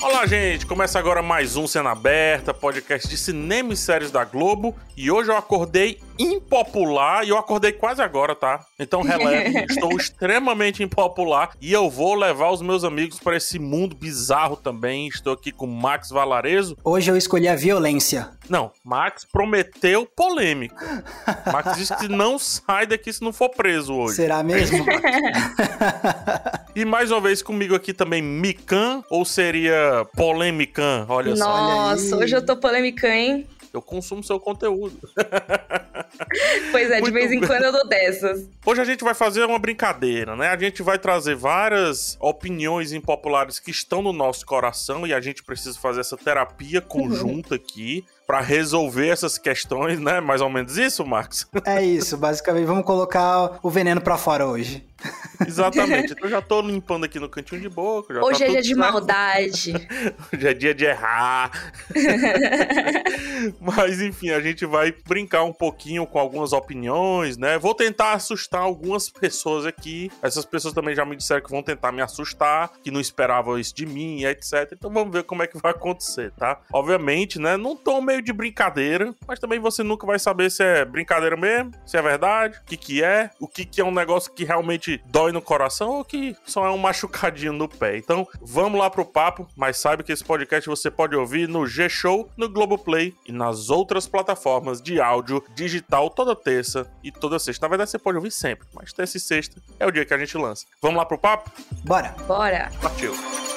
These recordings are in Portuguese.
Olá, gente! Começa agora mais um Cena Aberta, podcast de cinema e séries da Globo. E hoje eu acordei impopular e eu acordei quase agora, tá? Então releve, estou extremamente impopular e eu vou levar os meus amigos para esse mundo bizarro também. Estou aqui com Max Valarezo. Hoje eu escolhi a violência. Não, Max prometeu polêmico. Max disse que não sai daqui se não for preso hoje. Será mesmo? e mais uma vez comigo aqui também Mikan, ou seria Polemican? Olha Nossa, só. Nossa, hoje eu tô polêmica, hein? Eu consumo seu conteúdo. Pois é, de Muito vez em bem. quando eu dou dessas. Hoje a gente vai fazer uma brincadeira, né? A gente vai trazer várias opiniões impopulares que estão no nosso coração e a gente precisa fazer essa terapia conjunta aqui pra resolver essas questões, né? Mais ou menos isso, Marcos? É isso, basicamente. Vamos colocar o veneno pra fora hoje. Exatamente. Então eu já tô limpando aqui no cantinho de boca. Já Hoje tá é dia de certo. maldade. Hoje é dia de errar. Mas enfim, a gente vai brincar um pouquinho com algumas opiniões, né? Vou tentar assustar algumas pessoas aqui. Essas pessoas também já me disseram que vão tentar me assustar, que não esperavam isso de mim, etc. Então vamos ver como é que vai acontecer, tá? Obviamente, né? Num tom meio de brincadeira, mas também você nunca vai saber se é brincadeira mesmo, se é verdade, o que que é, o que que é um negócio que realmente dói no coração ou que só é um machucadinho no pé. Então, vamos lá pro papo, mas saiba que esse podcast você pode ouvir no G-Show, no Globoplay e nas outras plataformas de áudio digital toda terça e toda sexta. Na verdade, você pode ouvir sempre, mas terça e sexta é o dia que a gente lança. Vamos lá pro papo? Bora. Bora. Partiu!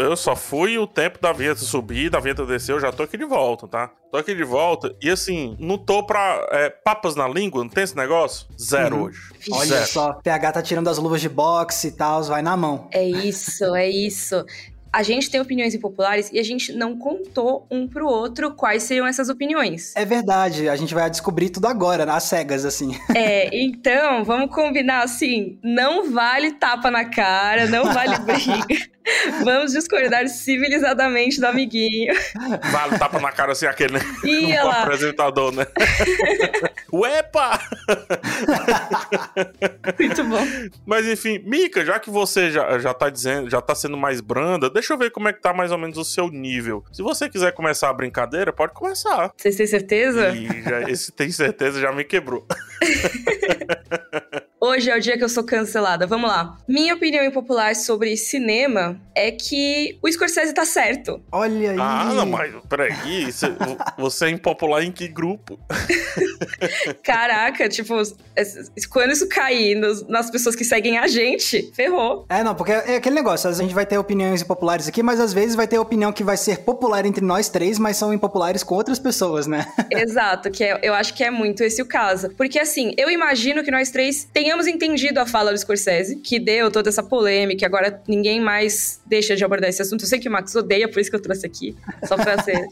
Eu só fui o tempo da vinheta subir, da vinheta descer, eu já tô aqui de volta, tá? Tô aqui de volta e assim, não tô pra é, papas na língua, não tem esse negócio? Zero Uhum. hoje. Olha Zero. só, PH tá tirando as luvas de boxe e tal, vai na mão. É isso, é isso. A gente tem opiniões impopulares e a gente não contou um pro outro quais seriam essas opiniões. É verdade, a gente vai descobrir tudo agora, às cegas, assim. É, então, vamos combinar assim: não vale tapa na cara, não vale briga. Vamos discordar civilizadamente do amiguinho. Vale tapa na cara assim, aquele, né? Ih, Um lá. apresentador, né? Uepa! Muito bom. Mas enfim, Mika, já que você já, já tá dizendo, já tá sendo mais branda, deixa eu ver como é que tá mais ou menos o seu nível. Se você quiser começar a brincadeira, pode começar. Vocês têm certeza? E já, esse tem certeza já me quebrou. Hoje é o dia que eu sou cancelada. Vamos lá. Minha opinião impopular sobre cinema é que o Scorsese tá certo. Olha aí. Ah, não, mas peraí, você, você é impopular em que grupo? Caraca, tipo, es- quando isso cair nos- nas pessoas que seguem a gente, ferrou. É, não, porque é aquele negócio, a gente vai ter opiniões impopulares aqui, mas às vezes vai ter opinião que vai ser popular entre nós três, mas são impopulares com outras pessoas, né? Exato, que é- eu acho que é muito esse o caso. Porque assim, eu imagino que nós três tenhamos entendido a fala do Scorsese, que deu toda essa polêmica, agora ninguém mais deixa de abordar esse assunto. Eu sei que o Max odeia, por isso que eu trouxe aqui, só pra ser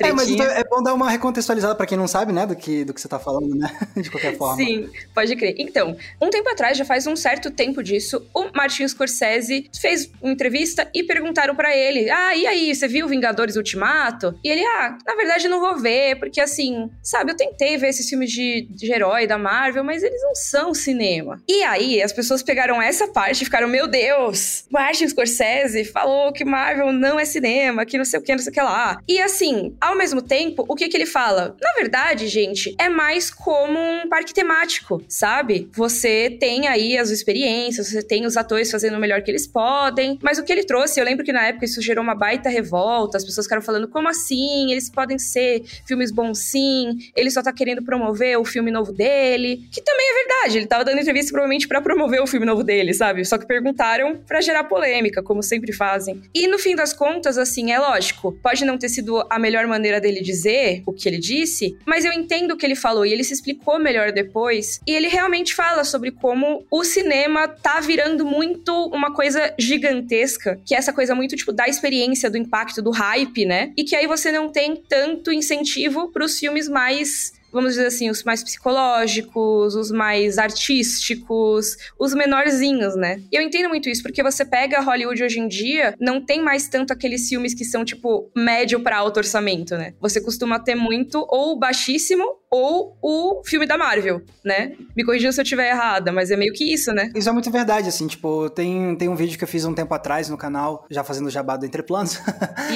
É, mas então é bom dar uma recontextualizada pra quem não sabe, né, do que, do que você tá falando, né? De qualquer forma. Sim, pode crer. Então, um tempo atrás, já faz um certo tempo disso, o Martin Scorsese fez uma entrevista e perguntaram pra ele: Ah, e aí, você viu Vingadores Ultimato? E ele, ah, na verdade não vou ver, porque assim, sabe, eu tentei ver esses filmes de, de herói da Marvel, mas eles não são cinema. E aí, as pessoas pegaram essa parte e ficaram: Meu Deus, Martin Scorsese falou que Marvel não é cinema, que não sei o que, não sei o que lá. E assim, ao mesmo tempo, o que que ele fala? Na verdade, gente, é mais como um parque temático, sabe? Você tem aí as experiências, você tem os atores fazendo o melhor que eles podem, mas o que ele trouxe, eu lembro que na época isso gerou uma baita revolta, as pessoas ficaram falando, como assim? Eles podem ser filmes bons sim, ele só tá querendo promover o filme novo dele, que também é verdade, ele tava dando entrevista provavelmente pra promover o filme novo dele, sabe? Só que perguntaram pra gerar polêmica, como sempre fazem. E no fim das contas, assim, é lógico, pode não ter sido a melhor maneira dele dizer o que ele disse, mas eu entendo o que ele falou e ele se explicou melhor depois. E ele realmente fala sobre como o cinema tá virando muito uma coisa gigantesca, que é essa coisa muito, tipo, da experiência, do impacto, do hype, né? E que aí você não tem tanto incentivo pros filmes mais vamos dizer assim, os mais psicológicos, os mais artísticos, os menorzinhos, né? E eu entendo muito isso, porque você pega Hollywood hoje em dia, não tem mais tanto aqueles filmes que são, tipo, médio para alto orçamento, né? Você costuma ter muito ou baixíssimo ou o filme da Marvel, né? Me corrija se eu estiver errada, mas é meio que isso, né? Isso é muito verdade, assim, tipo, tem, tem um vídeo que eu fiz um tempo atrás no canal, já fazendo jabá do Entre Planos.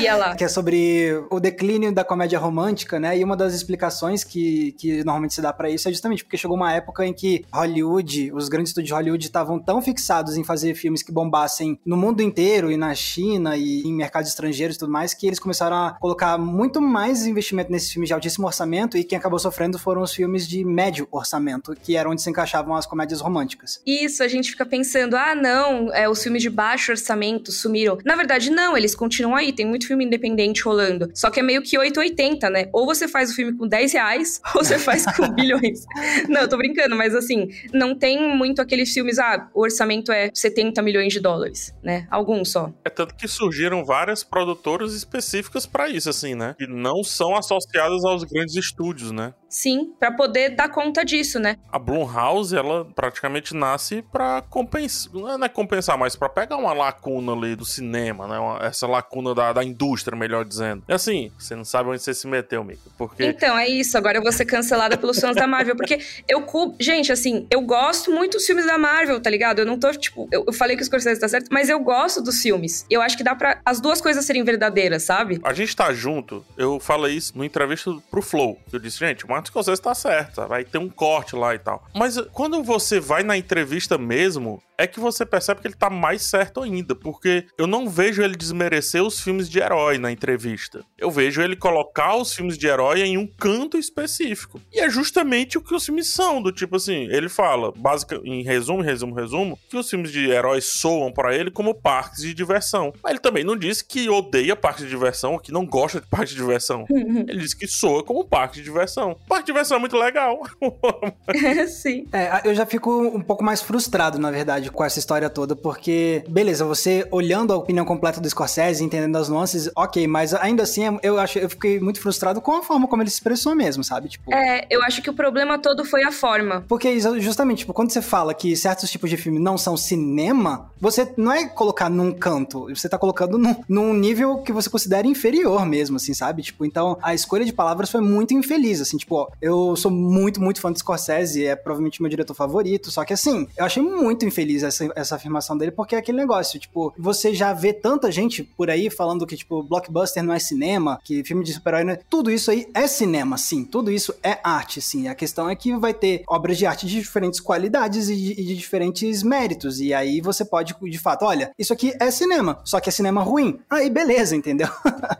Ia lá. que é sobre o declínio da comédia romântica, né? E uma das explicações que, que normalmente se dá para isso é justamente porque chegou uma época em que Hollywood, os grandes estúdios de Hollywood estavam tão fixados em fazer filmes que bombassem no mundo inteiro e na China e em mercados estrangeiros e tudo mais, que eles começaram a colocar muito mais investimento nesses filmes de altíssimo orçamento e quem acabou sofrendo foram os filmes de médio orçamento, que era onde se encaixavam as comédias românticas. Isso, a gente fica pensando, ah, não, é, os filmes de baixo orçamento sumiram. Na verdade, não, eles continuam aí, tem muito filme independente rolando. Só que é meio que 880, né? Ou você faz o filme com 10 reais, ou você faz com bilhões. Não, eu tô brincando, mas assim, não tem muito aqueles filmes, ah, o orçamento é 70 milhões de dólares, né? Alguns só. É tanto que surgiram várias produtoras específicas para isso, assim, né? Que não são associadas aos grandes estúdios, né? Sim, para poder dar conta disso, né? A Blumhouse, ela praticamente nasce para compensar, não é compensar, mas para pegar uma lacuna ali do cinema, né? Uma, essa lacuna da, da indústria, melhor dizendo. E assim, você não sabe onde você se meteu, Mico, porque... Então, é isso, agora eu vou ser cancelada pelos fãs da Marvel, porque eu... Gente, assim, eu gosto muito dos filmes da Marvel, tá ligado? Eu não tô, tipo... Eu, eu falei que os Scorsese tá certo, mas eu gosto dos filmes. Eu acho que dá para as duas coisas serem verdadeiras, sabe? A gente tá junto, eu falei isso no entrevista pro Flow. Eu disse, gente, o Martin Scorsese tá certo, vai ter um corte lá e tal. Mas quando você vai na entrevista mesmo, é que você percebe que ele tá mais certo ainda, porque eu não vejo ele desmerecer os filmes de herói na entrevista. Eu vejo ele colocar os filmes de herói em um canto específico. E é justamente o que os filmes são, do tipo assim, ele fala, básica, em resumo, resumo, resumo, que os filmes de heróis soam para ele como parques de diversão. Mas ele também não disse que odeia parques de diversão, que não gosta de parques de diversão. ele disse que soa como parque de diversão. Parque de diversão é muito legal. Sim. É, eu já fico um pouco mais frustrado, na verdade, com essa história toda, porque, beleza, você olhando a opinião completa do Scorsese, entendendo as nuances, ok, mas ainda assim eu acho, eu fiquei muito frustrado com a forma como ele se expressou mesmo, sabe? Tipo. É, eu acho que o problema todo foi a forma. Porque justamente, tipo, quando você fala que certos tipos de filme não são cinema, você não é colocar num canto, você tá colocando num, num nível que você considera inferior mesmo, assim, sabe? Tipo, então a escolha de palavras foi muito infeliz, assim, tipo, ó, eu sou muito, muito fã do Scorsese, é provavelmente meu diretor favorito, só que assim, eu achei muito infeliz essa, essa afirmação dele, porque é aquele negócio, tipo, você já vê tanta gente por aí falando que, tipo, blockbuster não é cinema, que filme de super-herói não é... Tudo isso aí é cinema, sim. Tudo isso é arte, sim. A questão é que vai ter obras de arte de diferentes qualidades e de, e de diferentes méritos. E aí você pode, de fato, olha, isso aqui é cinema, só que é cinema ruim. Aí beleza, entendeu?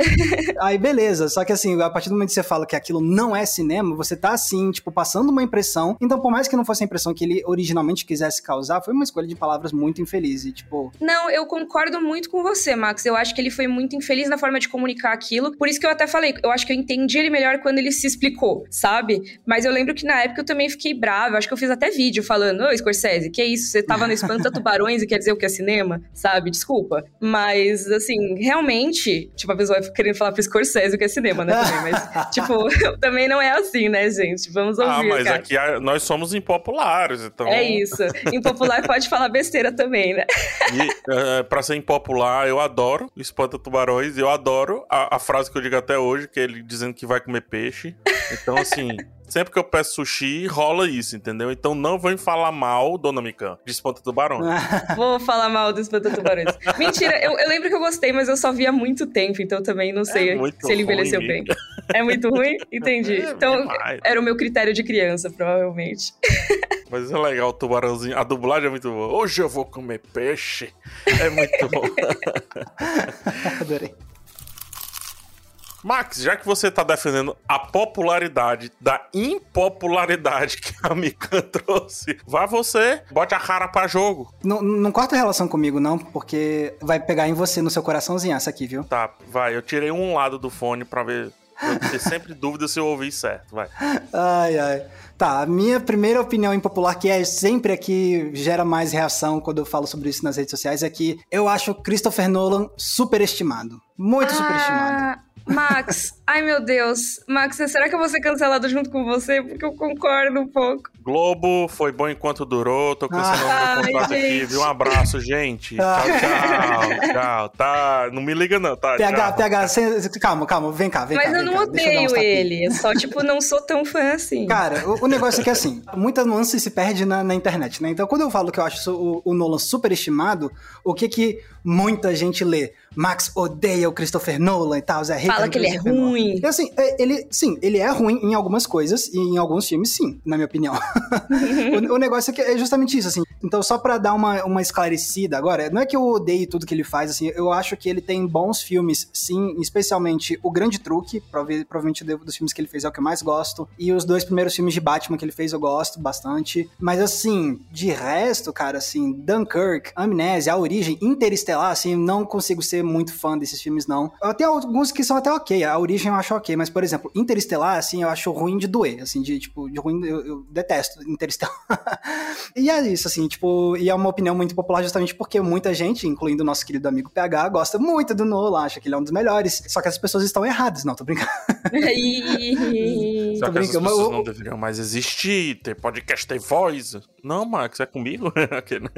aí beleza. Só que assim, a partir do momento que você fala que aquilo não é cinema, você tá assim, tipo, passando uma impressão. Então, por mais que não fosse a impressão que ele originalmente quisesse causar, foi uma escolha de palavras muito infeliz. E, tipo. Não, eu concordo muito com você, Max. Eu acho que ele foi muito infeliz na forma de comunicar aquilo. Por isso que eu até falei, eu acho que eu entendi ele melhor quando ele se explicou, sabe? Mas eu lembro que na época eu também fiquei brava. Acho que eu fiz até vídeo falando: Ô, Scorsese, que é isso? Você tava no Espanta Tubarões e quer dizer o que é cinema? Sabe? Desculpa. Mas, assim, realmente, tipo, a pessoa vai querendo falar pro Scorsese o que é cinema, né? Também, mas, tipo, também não é assim, né, gente? Vamos ouvir. Ah, mas cara. aqui nós somos impopulares, então. É isso. Impopular pode falar besteira também, né? E uh, pra ser impopular, eu adoro Espanta Tubarões, eu adoro a, a frase que eu digo até hoje, que é ele dizendo que vai comer peixe. Então, assim. Sempre que eu peço sushi, rola isso, entendeu? Então não vem falar mal, dona Mikan, de Espanta Tubarões. Vou falar mal do Espanta Tubarões. Mentira, eu, eu, lembro que eu gostei, mas eu só vi há muito tempo, então também não sei é se ele envelheceu ruim, bem. É muito ruim? Entendi. É, então demais. era o meu critério de criança, provavelmente. Mas é legal o tubarãozinho. A dublagem é muito boa. Hoje eu vou comer peixe. É muito bom. Adorei. Max, já que você está defendendo a popularidade da impopularidade que a Mikan trouxe, vá você, bote a cara para jogo. Não, não corta a relação comigo, não, porque vai pegar em você, no seu coraçãozinho, essa aqui, viu? Tá, vai. Eu tirei um lado do fone para ver. Eu ter sempre dúvida se eu ouvi certo, vai. Ai, ai. Tá, a minha primeira opinião impopular, que é sempre aqui gera mais reação quando eu falo sobre isso nas redes sociais, é que eu acho Christopher Nolan superestimado. Muito ah, superestimado. Max, ai meu Deus. Max, será que eu vou ser cancelado junto com você? Porque eu concordo um pouco. Globo, foi bom enquanto durou. Tô cancelando Ah, meu contrato ai, aqui, viu? Um abraço, gente. Tchau, Ah. tchau, tchau. Tá, não me liga não, tá? PH, tchau. PH, cê- calma, calma, vem cá, vem cá. Mas eu não cá, deixa eu dar uns odeio tapinhas. ele. Eu só, tipo, não sou tão fã assim. Cara, o, o negócio é que assim, muitas nuances se perde na, na internet, né? Então, quando eu falo que eu acho o, o Nolan superestimado, o que que muita gente lê? Max odeia o Christopher Nolan e tal, Zé hater Fala que ele é ruim. Assim, é, ele, sim, ele é ruim em algumas coisas e em alguns filmes, sim, na minha opinião. o, o negócio é que é justamente isso, assim. Então, só pra dar uma, uma esclarecida agora, não é que eu odeie tudo que ele faz, assim, eu acho que ele tem bons filmes, sim, especialmente O Grande Truque, prova- provavelmente dos filmes que ele fez é o que eu mais gosto, e os dois primeiros filmes de Batman que ele fez eu gosto bastante. Mas, assim, de resto, cara, assim, Dunkirk, Amnésia, A Origem, Interestelar, assim, não consigo ser muito fã desses filmes, não. Tem alguns que são até ok, A Origem eu acho ok, mas, por exemplo, Interestelar, assim, eu acho ruim de doer, assim, de, tipo, de ruim, eu, eu detesto Interestelar. e é isso, assim, tipo, e é uma opinião muito popular justamente porque muita gente, incluindo o nosso querido amigo PH, gosta muito do Nolan, acha que ele é um dos melhores, só que as pessoas estão erradas, não, tô brincando. Será Tô que essas brincando, mas pessoas não deveriam mais existir? Ter podcast, ter voz? Não, Max, é comigo? Né?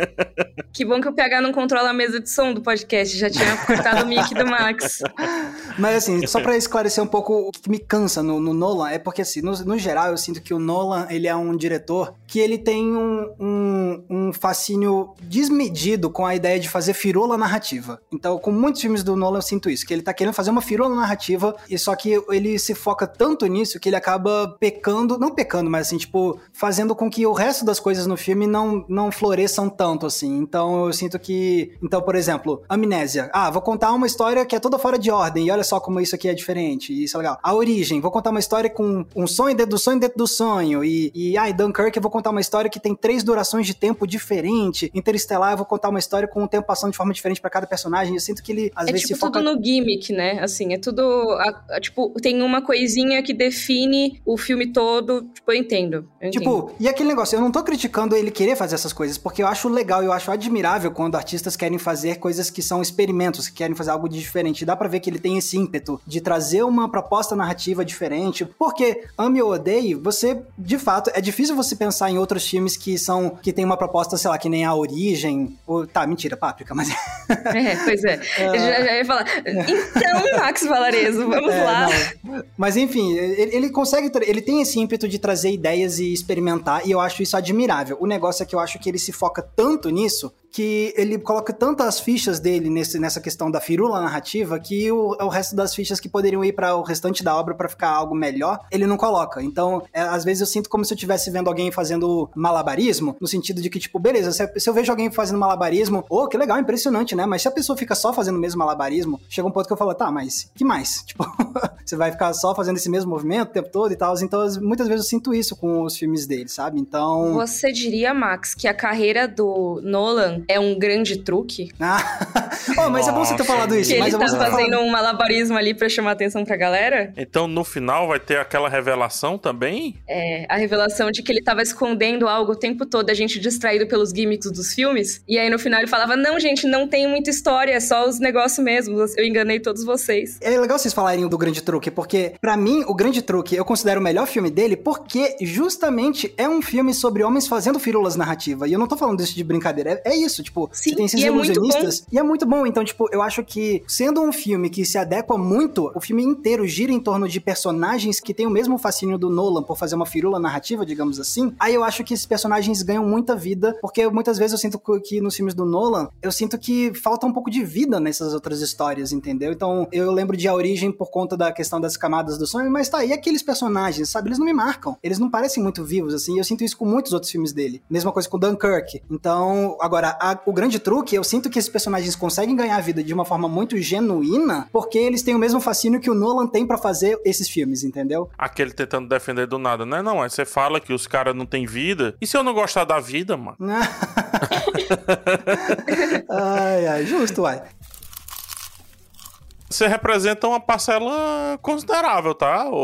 que bom que o PH não controla a mesa de som do podcast. Já tinha cortado o mic do Max. Mas assim, só pra esclarecer um pouco o que me cansa no, no Nolan, é porque assim, no, no geral eu sinto que o Nolan, ele é um diretor que ele tem um, um, um fascínio desmedido com a ideia de fazer firula narrativa. Então, com muitos filmes do Nolan eu sinto isso, que ele tá querendo fazer uma firula narrativa, e só que ele se foca tanto nisso que ele acaba pecando, não pecando, mas assim, tipo, fazendo com que o resto das coisas no filme não, não floresçam tanto, assim. Então, eu sinto que... Então, por exemplo, Amnésia. Ah, vou contar uma história que é toda fora de ordem, e olha só como isso aqui é diferente, e isso é legal. A Origem, vou contar uma história com um sonho dentro do sonho dentro do sonho, e, e ah, Dunkirk eu vou contar uma história que tem três durações de tempo diferente. Interestelar eu vou contar uma história com um tempo passando de forma diferente pra cada personagem. Eu sinto que ele, às É vezes, tipo se foca... tudo no gimmick, né? Assim, é tudo. a- a- tipo, tem uma coisinha que define o filme todo. Tipo, eu entendo. Eu entendo. Tipo, e aquele negócio, eu não tô criticando ele querer fazer essas coisas, porque eu acho legal, eu acho admirável quando artistas querem fazer coisas que são experimentos, que querem fazer algo de diferente. Dá pra ver que ele tem esse ímpeto de trazer uma proposta narrativa diferente, porque ame ou odeie, você, de fato, é difícil você pensar em outros filmes que são, que tem uma proposta, sei lá, que nem A Origem, ou, tá, mentira, Páprica, mas... É, pois é. Eu já, já ia falar. Então, Max Valarezo, vamos É, lá. não. Mas enfim, ele, ele consegue, ele tem esse ímpeto de trazer ideias e experimentar, e eu acho isso admirável. O negócio é que eu acho que ele se foca tanto nisso que ele coloca tantas fichas dele nesse, nessa questão da firula narrativa que o, o resto das fichas que poderiam ir para o restante da obra para ficar algo melhor, ele não coloca. Então, é, às vezes eu sinto como se eu estivesse vendo alguém fazendo malabarismo, no sentido de que, tipo, beleza, se, se eu vejo alguém fazendo malabarismo, oh, que legal, impressionante, né? Mas se a pessoa fica só fazendo o mesmo malabarismo, chega um ponto que eu falo, tá, mas que mais? Tipo, você vai ficar só fazendo esse mesmo movimento o tempo todo e tal. Então, muitas vezes eu sinto isso com os filmes dele, sabe? Então. Você diria, Max, que a carreira do Nolan é um grande truque? Ah, oh, mas é bom você ter falado isso. Que mas ele é tá fazendo um malabarismo ali pra chamar atenção pra galera? Então, no final, vai ter aquela revelação também? É, a revelação de que ele tava escondendo algo o tempo todo, a gente distraído pelos gimmicks dos filmes. E aí no final ele falava: Não, gente, não tem muita história, é só os negócios mesmo. Eu enganei todos vocês. É legal vocês falarem do Grande Truque, porque pra mim o Grande Truque eu considero o melhor filme dele porque justamente é um filme sobre homens fazendo firulas narrativa. E eu não tô falando isso de brincadeira, é, é isso, tipo, Sim, você tem esses e é muito ilusionistas e é muito bom. Então, tipo, eu acho que sendo um filme que se adequa muito, o filme inteiro gira em torno de personagens que têm o mesmo fascínio do Nolan por fazer uma firula narrativa, digamos assim. Aí eu acho que esses personagens ganham muita vida, porque muitas vezes eu sinto que nos filmes do Nolan, eu sinto que falta um pouco de vida nessas outras histórias, entendeu? Então, eu lembro de A Origem por conta da questão das camadas do sonho, mas tá, e aqueles personagens, sabe? Eles não me marcam. Eles não parecem muito vivos, assim, eu sinto isso com muitos outros filmes dele. Mesma coisa com Dunkirk. Então, agora, a- o grande truque, eu sinto que esses personagens conseguem ganhar vida de uma forma muito genuína, porque eles têm o mesmo fascínio que o Nolan tem pra fazer esses filmes, entendeu? Aquele tentando defender do nada, né? Não, aí você fala que os caras não têm vida. E se eu não gostar da vida, mano? ai, ai, justo, uai. Você representa uma parcela considerável, tá, ô,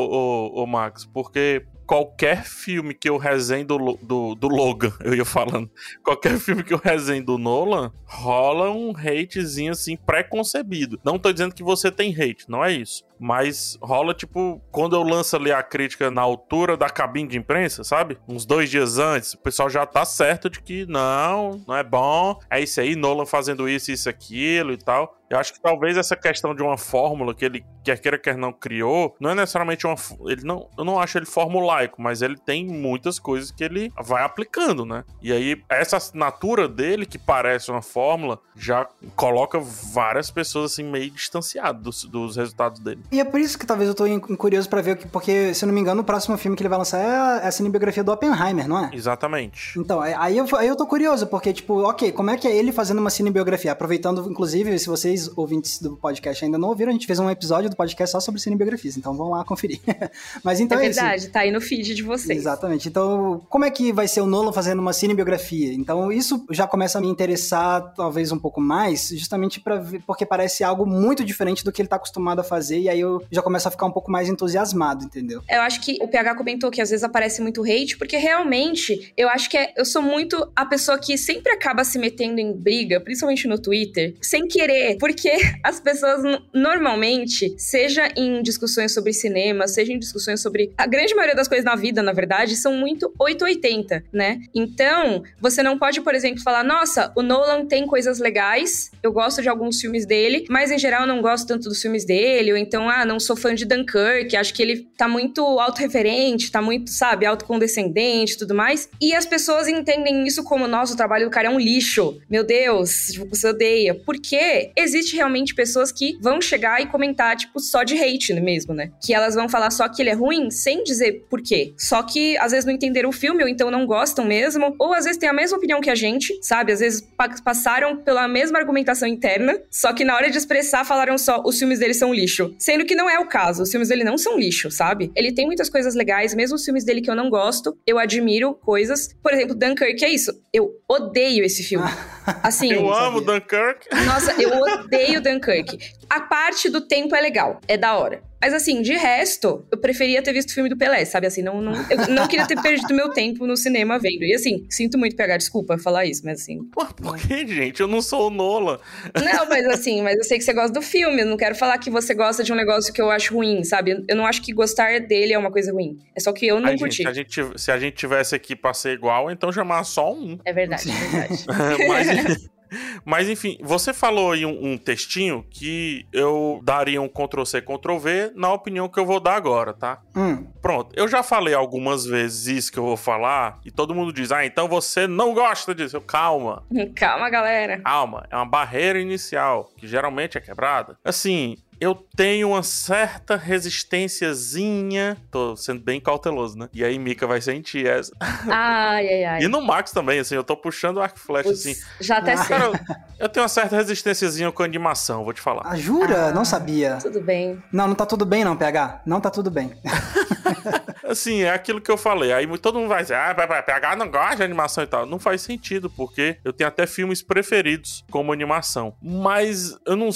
ô, ô Max? Porque qualquer filme que eu resenho do, do, do Logan, eu ia falando, qualquer filme que eu resenho do Nolan, rola um hatezinho assim pré-concebido. Não tô dizendo que você tem hate, não é isso. Mas rola, tipo, quando eu lanço ali a crítica na altura da cabine de imprensa, sabe? Uns dois dias antes, o pessoal já tá certo de que não, não é bom, é isso aí, Nolan fazendo isso, isso, aquilo e tal. Eu acho que talvez essa questão de uma fórmula que ele quer queira quer não criou, não é necessariamente uma ele não, eu não acho ele formulaico, mas ele tem muitas coisas que ele vai aplicando, né? E aí essa assinatura dele que parece uma fórmula já coloca várias pessoas assim meio distanciadas dos, dos resultados dele. E é por isso que talvez eu tô curioso para ver porque se eu não me engano o próximo filme que ele vai lançar é a, é cinebiografia do Oppenheimer, não é? Exatamente. Então, aí eu, aí eu tô curioso porque tipo, OK, como é que é ele fazendo uma cinebiografia? Aproveitando inclusive se vocês ouvintes do podcast, ainda não ouviram, a gente fez um episódio do podcast só sobre cinebiografias, então vão lá conferir. Mas então é, é verdade, isso. tá aí no feed de vocês. Exatamente. Então, como é que vai ser o Nolan fazendo uma cinebiografia? Então, isso já começa a me interessar talvez um pouco mais, justamente para porque parece algo muito diferente do que ele tá acostumado a fazer, e aí eu já começo a ficar um pouco mais entusiasmado, entendeu? Eu acho que o PH comentou que às vezes aparece muito hate, porque realmente eu acho que é, eu sou muito a pessoa que sempre acaba se metendo em briga, principalmente no Twitter, sem querer, porque as pessoas normalmente, seja em discussões sobre cinema, seja em discussões sobre a grande maioria das coisas na vida, na verdade, são muito 880, né? Então, você não pode, por exemplo, falar: "Nossa, o Nolan tem coisas legais, eu gosto de alguns filmes dele, mas em geral eu não gosto tanto dos filmes dele", ou então: "Ah, não sou fã de Dunkirk, acho que ele tá muito autorreferente, tá muito, sabe, autocondescendente e tudo mais". E as pessoas entendem isso como: "Nossa, o trabalho do cara é um lixo. Meu Deus, tipo, você odeia". Porque existe realmente pessoas que vão chegar e comentar, tipo, só de hate mesmo, né? Que elas vão falar só que ele é ruim sem dizer por quê. Só que às vezes não entenderam o filme ou então não gostam mesmo, ou às vezes têm a mesma opinião que a gente, sabe? Às vezes pa passaram pela mesma argumentação interna, só que na hora de expressar falaram só os filmes dele são lixo. Que não é o caso, os filmes dele não são lixo, sabe? Ele tem muitas coisas legais, mesmo os filmes dele que eu não gosto, eu admiro coisas. Por exemplo, Dunkirk é isso. Eu odeio esse filme. Assim, eu amo Dunkirk. Nossa, eu odeio Dunkirk. A parte do tempo é legal, é da hora. Mas assim, de resto, eu preferia ter visto o filme do Pelé, sabe? Assim, não, não, eu não queria ter perdido meu tempo no cinema vendo. E assim, sinto muito pegar desculpa falar isso, mas assim. Pô, por que, gente? Eu não sou o Nola. Não, mas assim, mas eu sei que você gosta do filme. Eu não quero falar que você gosta de um negócio que eu acho ruim, sabe? Eu não acho que gostar dele é uma coisa ruim. É só que eu não Ai, curti. Gente, a gente, se a gente tivesse aqui pra ser igual, então chamar só um. É verdade, é verdade. mas. Mas enfim, você falou aí um, um, textinho que eu daria um Ctrl-C, Ctrl-V na opinião que eu vou dar agora, tá? Hum. Pronto, eu já falei algumas vezes isso que eu vou falar e todo mundo diz, ah, então você não gosta disso. Eu, calma. Calma, galera. Calma, é uma barreira inicial que geralmente é quebrada. Assim, eu tenho uma certa resistênciazinha. Tô sendo bem cauteloso, né? E aí Mika vai sentir essa. Ai, ai, ai. E no Max também, assim, eu tô puxando o arco flash, assim. Já até sei. Cara, eu tenho uma certa resistênciazinha com animação, vou te falar. Ah, jura? Ah, não sabia. Tudo bem. Não, não tá tudo bem não, PH. Não tá tudo bem. assim, é aquilo que eu falei. Aí todo mundo vai dizer, ah, PH não gosta de animação e tal. Não faz sentido, porque eu tenho até filmes preferidos como animação. Mas eu não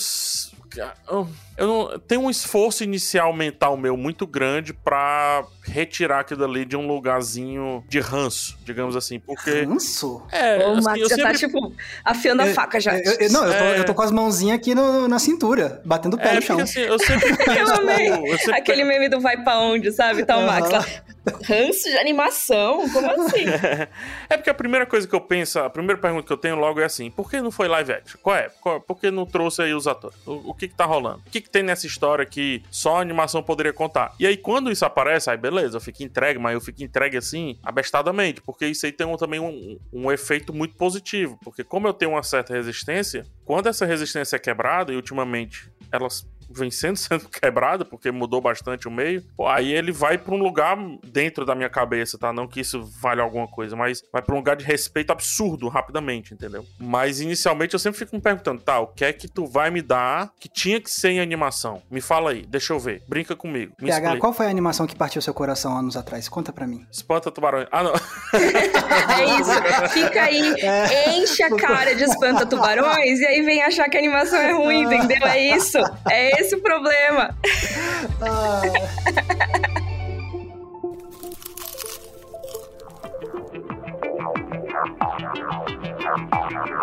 eu não tem um esforço inicial mental meu muito grande para retirar aquilo ali de um lugarzinho de ranço, digamos assim, porque ranço. É, o assim, já tá tipo afiando a faca já. Eu, eu, não, eu tô, é... eu tô com as mãozinhas aqui no, na cintura, batendo o pé é, no chão. Porque, assim, eu sempre penso, eu amei. Eu sempre... Aquele meme do vai para onde, sabe? Tá o Max lá. Ranço de animação? Como assim? é porque a primeira coisa que eu penso, a primeira pergunta que eu tenho logo é assim: por que não foi live action? Qual é? Qual, por que não trouxe aí os atores? O, o que que tá rolando? O que que tem nessa história que só a animação poderia contar? E aí, quando isso aparece, aí beleza, eu fico entregue, mas eu fico entregue assim, abestadamente, porque isso aí tem um, também um, um efeito muito positivo. Porque como eu tenho uma certa resistência, quando essa resistência é quebrada, e ultimamente elas vem sendo, sendo quebrada, porque mudou bastante o meio, pô, aí ele vai para um lugar dentro da minha cabeça, tá? Não que isso valha alguma coisa, mas vai para um lugar de respeito absurdo rapidamente, entendeu? Mas inicialmente eu sempre fico me perguntando, tá, o que é que tu vai me dar que tinha que ser em animação? Me fala aí, deixa eu ver. Brinca comigo. Me PH, explica. qual foi a animação que partiu seu coração anos atrás? Conta pra mim. Espanta tubarões. Ah, não. é isso. Fica aí, é. enche a cara de espanta tubarões e aí vem achar que a animação é ruim, entendeu? É isso. É esse o problema. Ah.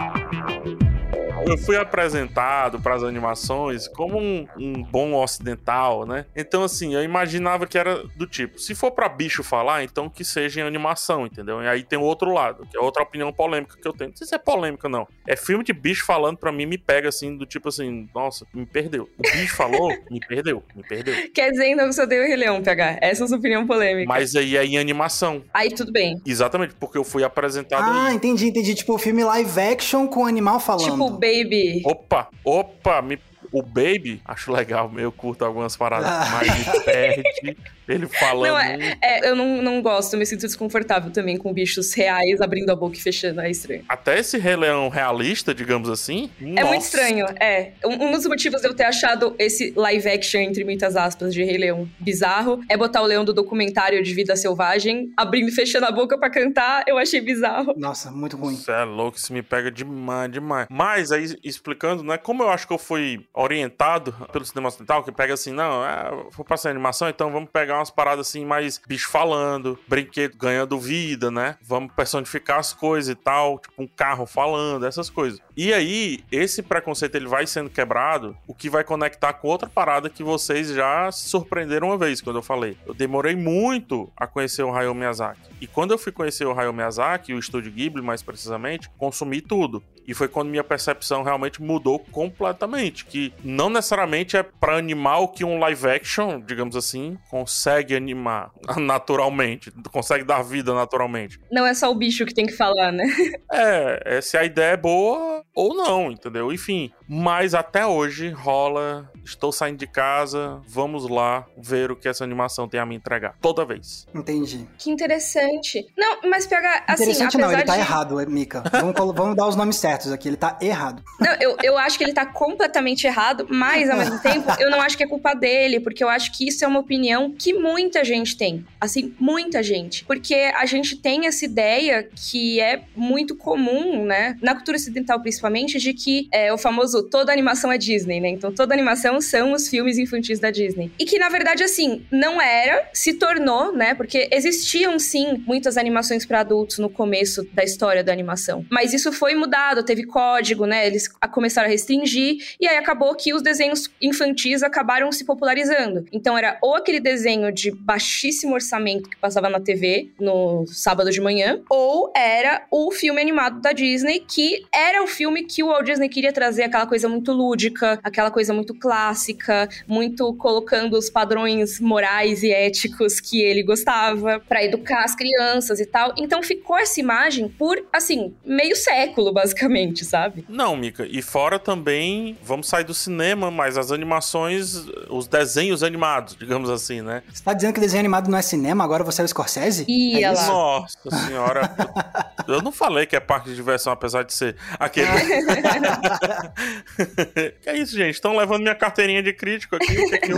eu fui apresentado para as animações como um, um, bom ocidental, né? Então, assim, eu imaginava que era do tipo, se for para bicho falar, então que seja em animação, entendeu? E aí tem o outro lado, que é outra opinião polêmica que eu tenho. Não sei se é polêmica, não. É filme de bicho falando para mim, me pega assim, do tipo assim, nossa, me perdeu. O bicho falou, me perdeu, me perdeu. Quer dizer, então você odeia o Rei Leão, PH. Essa é a sua opinião polêmica. Mas aí é em animação. Aí tudo bem. Exatamente, porque eu fui apresentado. Ah, aí. entendi, entendi. Tipo, filme live action com animal falando. Tipo, Baby. Opa, opa, me o Baby, acho legal, eu curto algumas paradas, ah. mas me perde ele falando. Não, é, é, eu não, não gosto, me sinto desconfortável também com bichos reais abrindo a boca e fechando, é estranho. Até esse Rei Leão realista, digamos assim. É nossa. muito estranho, é. Um, um, dos motivos de eu ter achado esse live action, entre muitas aspas, de Rei Leão bizarro, é botar o leão do documentário de Vida Selvagem abrindo e fechando a boca para cantar, eu achei bizarro. Nossa, muito ruim. Isso é louco, isso me pega demais, demais. Mas aí, explicando, né, como eu acho que eu fui orientado pelo cinema ocidental, que pega assim, não, é, vou passar animação, então vamos pegar umas paradas assim, mais bicho falando, brinquedo ganhando vida, né? Vamos personificar as coisas e tal, tipo um carro falando, essas coisas. E aí, esse preconceito ele vai sendo quebrado, o que vai conectar com outra parada que vocês já se surpreenderam uma vez quando eu falei. Eu demorei muito a conhecer o Hayao Miyazaki. E quando eu fui conhecer o Hayao Miyazaki, o estúdio Ghibli mais precisamente, consumi tudo. E foi quando minha percepção realmente mudou completamente, que não necessariamente é para animar o que um live action, digamos assim, consegue animar naturalmente, consegue dar vida naturalmente. Não é só o bicho que tem que falar, né? É, é se a ideia é boa ou não, entendeu? Enfim, mas até hoje rola, estou saindo de casa, vamos lá ver o que essa animação tem a me entregar. Toda vez. Entendi. Que interessante. Não, mas pega assim, Interessante não, ele tá de... errado, Mika. Vamos, vamos dar os nomes certos aqui, ele tá errado. Não, eu, eu acho que ele tá completamente errado, mas ao mesmo tempo, eu não acho que é culpa dele, porque eu acho que isso é uma opinião que muita gente tem. Assim, muita gente. Porque a gente tem essa ideia que é muito comum, né? Na cultura ocidental, principalmente, de que é o famoso toda animação é Disney, né? Então toda animação são os filmes infantis da Disney. E que, na verdade, assim, não era, se tornou, né? Porque existiam, sim, muitas animações para adultos no começo da história da animação. Mas isso foi mudado, teve código, né? Eles começaram a restringir, e aí acabou que os desenhos infantis acabaram se popularizando. Então era ou aquele desenho de baixíssimo orçamento que passava na TV no sábado de manhã, ou era o filme animado da Disney, que era o filme que o Walt Disney queria trazer aquela coisa muito lúdica, aquela coisa muito clássica, muito colocando os padrões morais e éticos que ele gostava para educar as crianças e tal. Então ficou essa imagem por, assim, meio século, basicamente, sabe? Não, Mika. E fora também, vamos sair do cinema, mas as animações, os desenhos animados, digamos assim, né? Você tá dizendo que desenho animado não é cinema, agora você é o Scorsese? Ih, é Nossa senhora. eu não falei que é parque de diversão, apesar de ser aquele. que é isso, gente? Estão levando minha carteirinha de crítico aqui. Que, é que eu,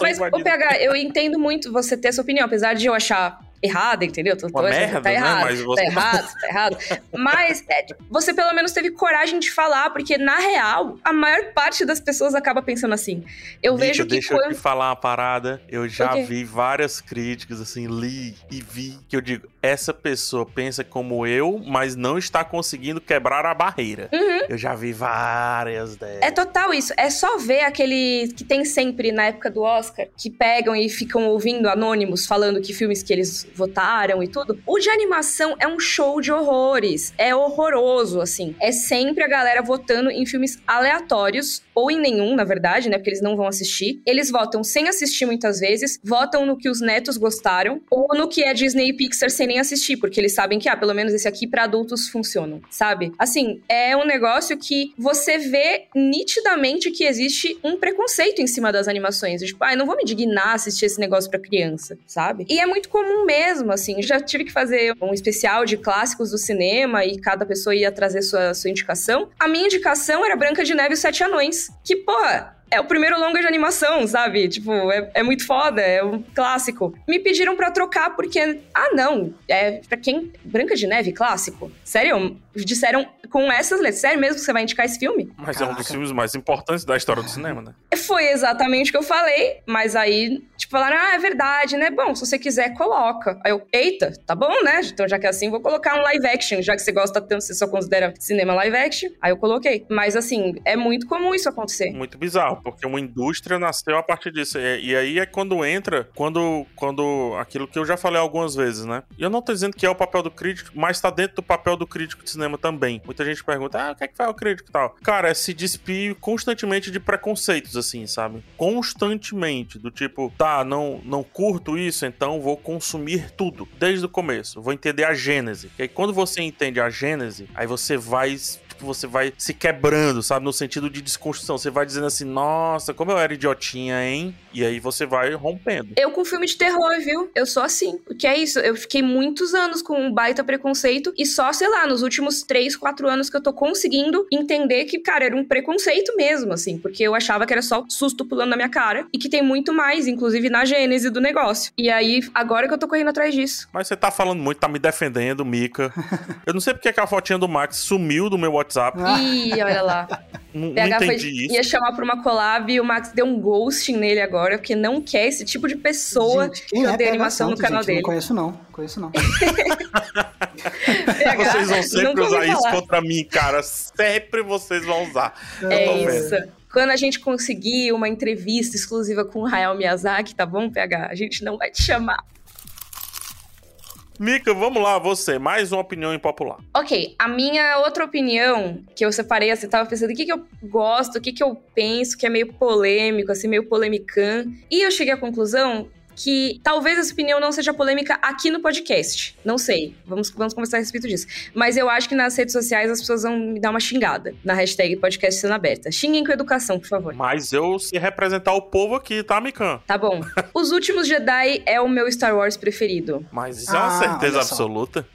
Mas, o PH, eu entendo muito você ter essa opinião, apesar de eu achar errada, entendeu? Tô, tô, merda, tá né? errado, Mas você... tá errado, tá errado. Mas é, você pelo menos teve coragem de falar, porque na real, a maior parte das pessoas acaba pensando assim. Eu Bicho, vejo que deixa quando... eu te falar uma parada. Eu já vi várias críticas, assim, li e vi que eu digo, essa pessoa pensa como eu, mas não está conseguindo quebrar a barreira. Uhum. Eu já vi várias delas. É total isso. É só ver aquele que tem sempre na época do Oscar, que pegam e ficam ouvindo anônimos falando que filmes que eles votaram e tudo. O de animação é um show de horrores. É horroroso, assim. É sempre a galera votando em filmes aleatórios, ou em nenhum, na verdade, né? Porque eles não vão assistir. Eles votam sem assistir muitas vezes, votam no que os netos gostaram, ou no que é Disney e Pixar sem nem assistir, porque eles sabem que, ah, pelo menos esse aqui para adultos funciona, sabe? Assim, é um negócio que você vê nitidamente que existe um preconceito em cima das animações. Tipo, ah, eu não vou me dignar assistir esse negócio para criança, sabe? E é muito comum mesmo mesmo, assim. Já tive que fazer um especial de clássicos do cinema e cada pessoa ia trazer sua, sua indicação. A minha indicação era Branca de Neve e os Sete Anões, que, porra, é o primeiro longa de animação, sabe? Tipo, é, é muito foda, é um clássico. Me pediram para trocar porque, ah, não, é pra quem. Branca de Neve, clássico? Sério? Disseram com essas letras, sério mesmo que você vai indicar esse filme? Mas Caraca. é um dos filmes mais importantes da história do cinema, né? Foi exatamente o que eu falei, mas aí, tipo, falaram, ah, é verdade, né? Bom, se você quiser, coloca. Aí eu, eita, tá bom, né? Então, já que é assim, vou colocar um live action, já que você gosta tanto, você só considera cinema live action. Aí eu coloquei. Mas, assim, é muito comum isso acontecer. Muito bizarro, porque uma indústria nasceu a partir disso. E, e aí é quando entra, quando, quando aquilo que eu já falei algumas vezes, né? Eu não tô dizendo que é o papel do crítico, mas tá dentro do papel do crítico de cinema também. Muita gente pergunta, ah, o que é que faz o crítico e tal? Cara, é se despir constantemente de preconceitos, assim, sabe? Constantemente. Do tipo, tá, não, não curto isso, então vou consumir tudo. Desde o começo. Vou entender a gênese. E aí, quando você entende a gênese, aí você vai tipo, você vai se quebrando, sabe? No sentido de desconstrução. Você vai dizendo assim, nossa, como eu era idiotinha, hein? E aí você vai rompendo. Eu com filme de terror, viu? Eu sou assim. Porque é isso, eu fiquei muitos anos com um baita preconceito e só, sei lá, nos últimos 3, 4 anos que eu tô conseguindo entender que, cara, era um preconceito mesmo, assim. Porque eu achava que era só susto pulando na minha cara e que tem muito mais, inclusive na gênese do negócio. E aí, agora que eu tô correndo atrás disso. Mas você tá falando muito, tá me defendendo, Mika. eu não sei porque que a fotinha do Max sumiu do meu WhatsApp. Ih, olha lá. Não, não entendi foi, isso. Ia chamar pra uma collab e o Max deu um ghosting nele agora, porque não quer esse tipo de pessoa gente, que é animação Santos, no canal gente, dele. Não conheço, não. Conheço, não. vocês vão sempre usar isso contra mim, cara. Sempre vocês vão usar. É isso. Quando a gente conseguir uma entrevista exclusiva com o Hayao Miyazaki, tá bom, PH? A gente não vai te chamar. Mika, vamos lá, você, mais uma opinião impopular. Ok, a minha outra opinião, que eu separei, assim, tava pensando o que, que eu gosto, o que, que eu penso, que é meio polêmico, assim, meio polemicã. E eu cheguei à conclusão que talvez essa opinião não seja polêmica aqui no podcast. Não sei. Vamos, vamos conversar a respeito disso. Mas eu acho que nas redes sociais as pessoas vão me dar uma xingada na hashtag podcast sendo aberta. Xinguem com educação, por favor. Mas eu se representar o povo aqui, tá, Mikan? Tá bom. Os Últimos Jedi é o meu Star Wars preferido. Mas isso ah, é uma ah, certeza absoluta.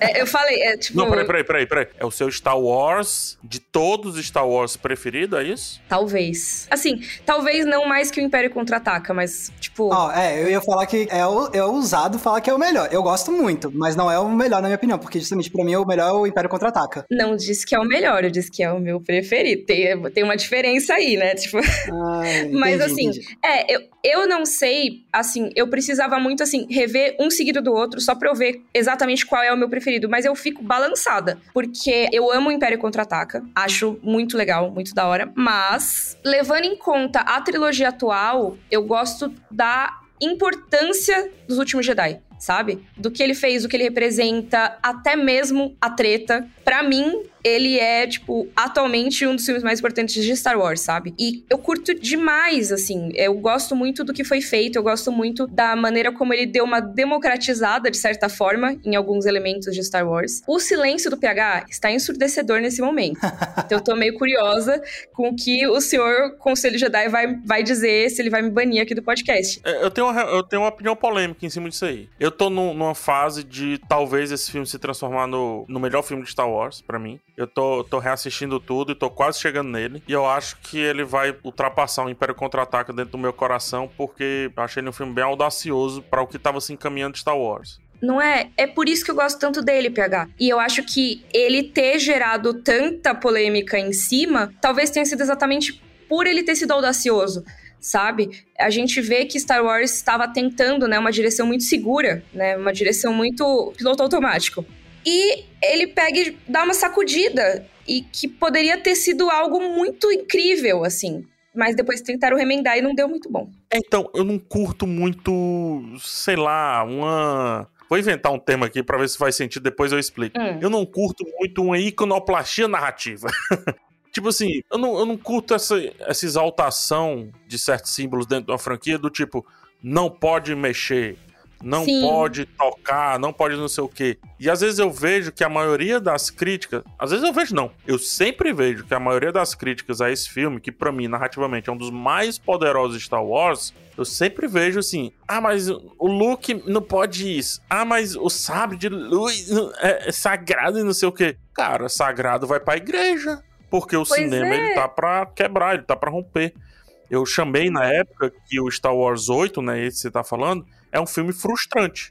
É, eu falei, é tipo. Não, peraí, peraí, peraí, peraí. É o seu Star Wars de todos os Star Wars preferido, é isso? Talvez. Assim, talvez não mais que o Império Contra-Ataca, mas, tipo. Oh, é, eu ia falar que é, o, é ousado falar que é o melhor. Eu gosto muito, mas não é o melhor, na minha opinião, porque justamente pra mim o melhor é o Império Contra-Ataca. Não disse que é o melhor, eu disse que é o meu preferido. Tem, tem uma diferença aí, né? Tipo. Ai, mas entendi, assim, entendi. é, eu, eu não sei, assim, eu precisava muito, assim, rever um seguido do outro só pra eu ver exatamente qual é o meu preferido, mas eu fico balançada, porque eu amo o Império Contra-Ataca, acho muito legal, muito da hora, mas levando em conta a trilogia atual, eu gosto da importância dos últimos Jedi, sabe? Do que ele fez, do que ele representa, até mesmo a treta. Para mim, ele é, tipo, atualmente um dos filmes mais importantes de Star Wars, sabe? E eu curto demais, assim. Eu gosto muito do que foi feito, eu gosto muito da maneira como ele deu uma democratizada, de certa forma, em alguns elementos de Star Wars. O silêncio do PH está ensurdecedor nesse momento. então eu tô meio curiosa com o que o senhor Conselho Jedi vai, vai dizer, se ele vai me banir aqui do podcast. É, eu tenho, uma, eu tenho uma opinião polêmica em cima disso aí. Eu tô no, numa fase de talvez esse filme se transformar no, no melhor filme de Star Wars, para mim. Eu tô, tô reassistindo tudo e tô quase chegando nele. E eu acho que ele vai ultrapassar o Império Contra-Ataca dentro do meu coração, porque eu achei ele um filme bem audacioso para o que tava se encaminhando de Star Wars. Não é? É por isso que eu gosto tanto dele, PH. E eu acho que ele ter gerado tanta polêmica em cima, talvez tenha sido exatamente por ele ter sido audacioso sabe? A gente vê que Star Wars estava tentando, né, uma direção muito segura, né, uma direção muito piloto automático. E ele pega e dá uma sacudida. E que poderia ter sido algo muito incrível, assim. Mas depois tentaram remendar e não deu muito bom. Então, eu não curto muito, sei lá, uma. Vou inventar um termo aqui para ver se faz sentido, depois eu explico. Hum. Eu não curto muito uma iconoplastia narrativa. tipo assim, eu não, eu não curto essa, essa exaltação de certos símbolos dentro de uma franquia do tipo, não pode mexer, não Sim. pode tocar, não pode não sei o quê. E às vezes eu vejo que a maioria das críticas, às vezes eu vejo não, eu sempre vejo que a maioria das críticas a esse filme, que para mim narrativamente é um dos mais poderosos de Star Wars, eu sempre vejo assim: ah, mas o Luke não pode isso. Ah, mas o sabre de luz é, é sagrado e não sei o quê. Cara, sagrado vai pra igreja. Porque o pois cinema, é. ele tá pra quebrar, ele tá pra romper. Eu chamei na época que o Star Wars 8, né, esse que você tá falando, é um filme frustrante.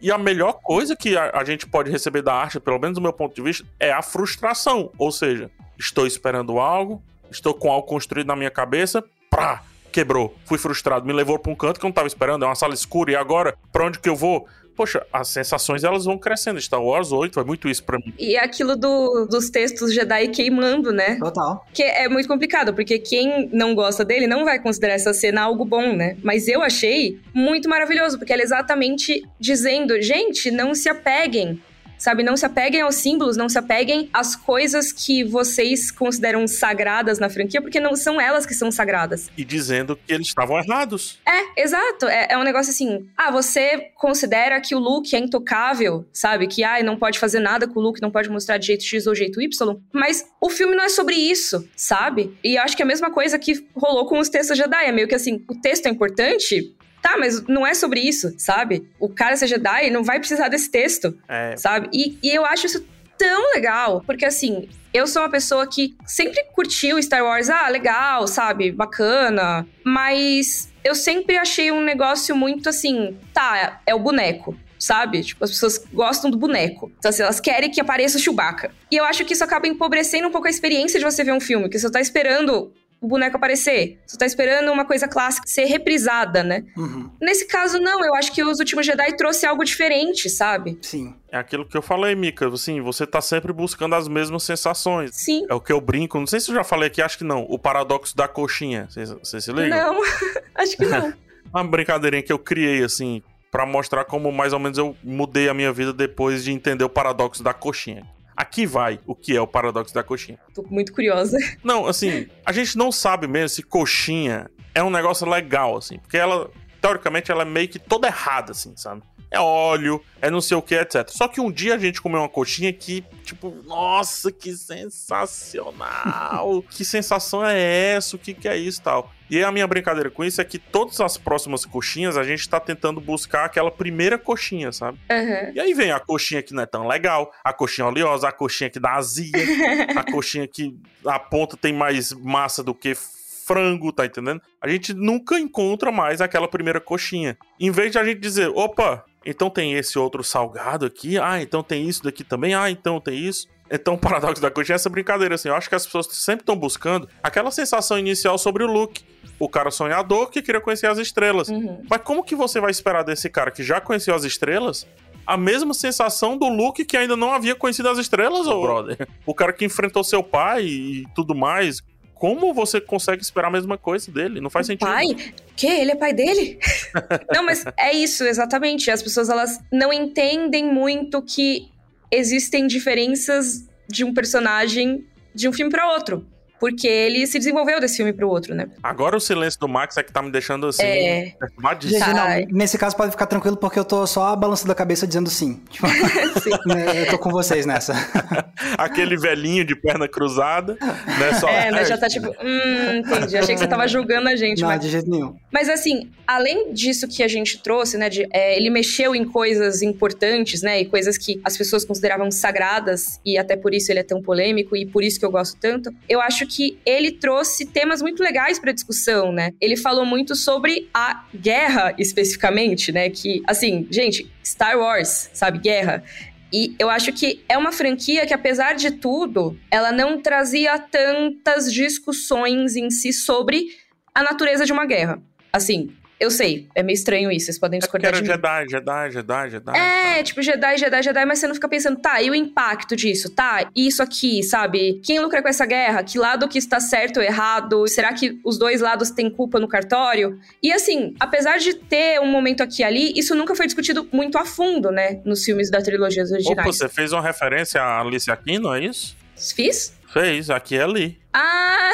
E a melhor coisa que a, a, gente pode receber da arte, pelo menos do meu ponto de vista, é a frustração. Ou seja, estou esperando algo, estou com algo construído na minha cabeça, pá, quebrou. Fui frustrado, me levou para um canto que eu não estava esperando, é uma sala escura, e agora, para onde que eu vou? Poxa, as sensações elas vão crescendo. Star Wars 8 é muito isso pra mim. E aquilo do, dos textos Jedi queimando, né? Total. Que é muito complicado, porque quem não gosta dele não vai considerar essa cena algo bom, né? Mas eu achei muito maravilhoso, porque ela é exatamente dizendo, gente, não se apeguem sabe? Não se apeguem aos símbolos, não se apeguem às coisas que vocês consideram sagradas na franquia, porque não são elas que são sagradas. E dizendo que eles estavam errados. É, exato. É, é, um negócio assim, ah, você considera que o Luke é intocável, sabe? Que, ah, não pode fazer nada com o Luke, não pode mostrar de jeito X ou jeito Y, mas o filme não é sobre isso, sabe? E acho que é a mesma coisa que rolou com os textos Jedi, é meio que assim, o texto é importante, Tá, mas não é sobre isso, sabe? O cara ser Jedi não vai precisar desse texto, é. sabe? E, e eu acho isso tão legal, porque assim, eu sou uma pessoa que sempre curtiu Star Wars, ah, legal, sabe? Bacana, mas eu sempre achei um negócio muito assim, tá, é o boneco sabe? Tipo, as pessoas gostam do boneco. Então, assim, elas querem que apareça o Chewbacca. E eu acho que isso acaba empobrecendo um pouco a experiência de você ver um filme, que você tá esperando o boneco aparecer. Você tá esperando uma coisa clássica ser reprisada, né? Uhum. Nesse caso, não. Eu acho que os últimos Jedi trouxe algo diferente, sabe? Sim. É aquilo que eu falei, Mika. Assim, você tá sempre buscando as mesmas sensações. Sim. É o que eu brinco. Não sei se eu já falei aqui, acho que não. O paradoxo da coxinha. Você se liga? Não, acho que não. uma brincadeirinha que eu criei, assim, para mostrar como mais ou menos eu mudei a minha vida depois de entender o paradoxo da coxinha. Aqui vai o que é o paradoxo da coxinha. Tô muito curiosa. Não, assim, a gente não sabe mesmo se coxinha é um negócio legal, assim, porque ela, teoricamente, ela é meio que toda errada, assim, sabe? é óleo, é não sei o que, etc. Só que um dia a gente comeu uma coxinha que, tipo, nossa, que sensacional! que sensação é essa? O que, que é isso tal? E a minha brincadeira com isso é que todas as próximas coxinhas a gente tá tentando buscar aquela primeira coxinha, sabe? Uhum. E aí vem a coxinha que não é tão legal, a coxinha oleosa, a coxinha que dá azia, a coxinha que a ponta tem mais massa do que frango, tá entendendo? A gente nunca encontra mais aquela primeira coxinha. Em vez de a gente dizer, opa, então tem esse outro salgado aqui. Ah, então tem isso daqui também. Ah, então tem isso. Então, o paradoxo da coxinha é essa brincadeira, assim. Eu acho que as pessoas sempre estão buscando aquela sensação inicial sobre o Luke. O cara sonhador que queria conhecer as estrelas. Uhum. Mas como que você vai esperar desse cara que já conheceu as estrelas a mesma sensação do Luke que ainda não havia conhecido as estrelas, ô brother? O cara que enfrentou seu pai e tudo mais, como você consegue esperar a mesma coisa dele? Não faz sentido. Pai? Que? Ele é pai dele? não, mas é isso, exatamente. As pessoas, elas não entendem muito que existem diferenças de um personagem de um filme para outro porque ele se desenvolveu desse filme pro outro, né? Agora o silêncio do Max é que tá me deixando assim, é... Não, nesse caso pode ficar tranquilo porque eu tô só balançando a cabeça dizendo sim. Tipo, sim. Né, eu tô com vocês nessa. Aquele velhinho de perna cruzada, né? Só... É, né? Já tá tipo, hum, entendi. Achei que você tava julgando a gente. Não, mas... de jeito nenhum. Mas assim, além disso que a gente trouxe, né? De, é, ele mexeu em coisas importantes, né? E coisas que as pessoas consideravam sagradas, e até por isso ele é tão polêmico, e por isso que eu gosto tanto. Eu acho que ele trouxe temas muito legais para discussão, né? Ele falou muito sobre a guerra especificamente, né? Que, assim, gente, Star Wars, sabe? Guerra. E eu acho que é uma franquia que, apesar de tudo, ela não trazia tantas discussões em si sobre a natureza de uma guerra. Assim, eu sei, é meio estranho isso, vocês podem discordar é porque era de Jedi, Jedi, Jedi, Jedi. É, tá. tipo, Jedi, Jedi, Jedi, mas você não fica pensando, tá, e o impacto disso? Tá, isso aqui, sabe? Quem lucra com essa guerra? Que lado que está certo ou errado? Será que os dois lados têm culpa no cartório? E assim, apesar de ter um momento aqui e ali, isso nunca foi discutido muito a fundo, né? Nos filmes da trilogia originais. Opa, você fez uma referência a Alice Aquino, é isso? Fiz? Fez, aqui é ali. Ah!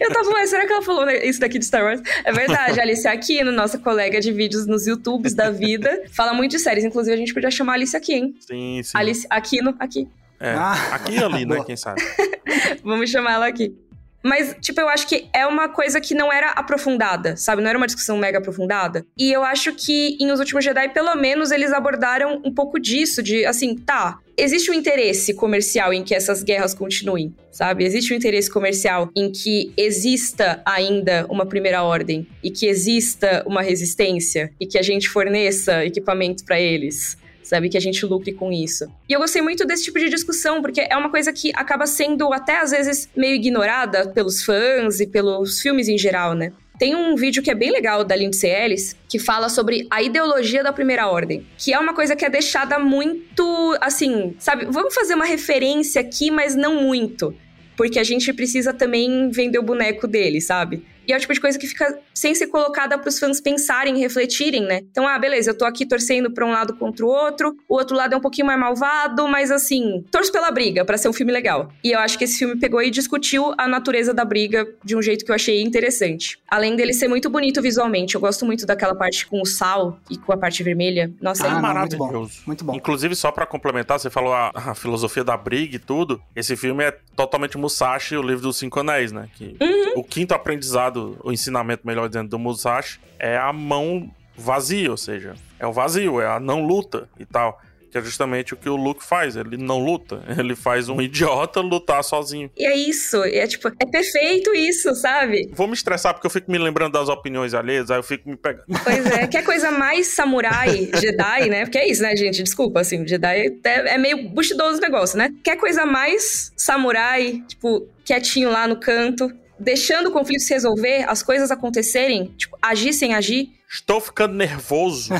eu tava, mas será que ela falou isso daqui de Star Wars? É verdade, a Alice Aquino, nossa colega de vídeos nos YouTubes da vida, fala muito de séries. Inclusive, a gente podia chamar a Alice aqui, hein? Sim, sim. Alice Aquino, aqui. É, ah. aqui e ali, né? Quem sabe? Vamos chamar ela aqui. Mas, tipo, eu acho que é uma coisa que não era aprofundada, sabe? Não era uma discussão mega aprofundada. E eu acho que em Os Últimos Jedi, pelo menos, eles abordaram um pouco disso, de assim, tá, existe um interesse comercial em que essas guerras continuem, sabe? Existe um interesse comercial em que exista ainda uma primeira ordem e que exista uma resistência e que a gente forneça equipamentos para eles sabe? Que a gente lucre com isso. E eu gostei muito desse tipo de discussão, porque é uma coisa que acaba sendo até às vezes meio ignorada pelos fãs e pelos filmes em geral, né? Tem um vídeo que é bem legal da Lindsay Ellis, que fala sobre a ideologia da primeira ordem, que é uma coisa que é deixada muito, assim, sabe? Vamos fazer uma referência aqui, mas não muito. Porque a gente precisa também vender o boneco dele, sabe? E é o tipo de coisa que fica sem ser colocada para os fãs pensarem, refletirem, né? Então, ah, beleza, eu tô aqui torcendo para um lado contra o outro, o outro lado é um pouquinho mais malvado, mas assim, torço pela briga para ser um filme legal. E eu acho que esse filme pegou e discutiu a natureza da briga de um jeito que eu achei interessante. Além dele ser muito bonito visualmente, eu gosto muito daquela parte com o sal e com a parte vermelha. Nossa, Ah, é não, maravilhoso. muito bom. Muito bom. Inclusive, só pra complementar, você falou a, a filosofia da briga e tudo. Esse filme é totalmente Musashi, o livro dos Cinco Anéis, né? Que O quinto aprendizado, o ensinamento, melhor dizendo, do Musashi é a mão vazia, ou seja, é o vazio, é a não luta e tal. Que é justamente o que o Luke faz. Ele não luta. Ele faz um idiota lutar sozinho. E é isso, é tipo, é perfeito isso, sabe? Vou me estressar porque eu fico me lembrando das opiniões alheias, aí eu fico me pegando. Pois é, quer coisa mais samurai, Jedi, né? Porque é isso, né, gente? Desculpa, assim, Jedi é, é meio buchidoso o negócio, né? Quer coisa mais samurai, tipo, quietinho lá no canto, deixando o conflito se resolver, as coisas acontecerem, tipo, agir sem agir. Estou ficando nervoso.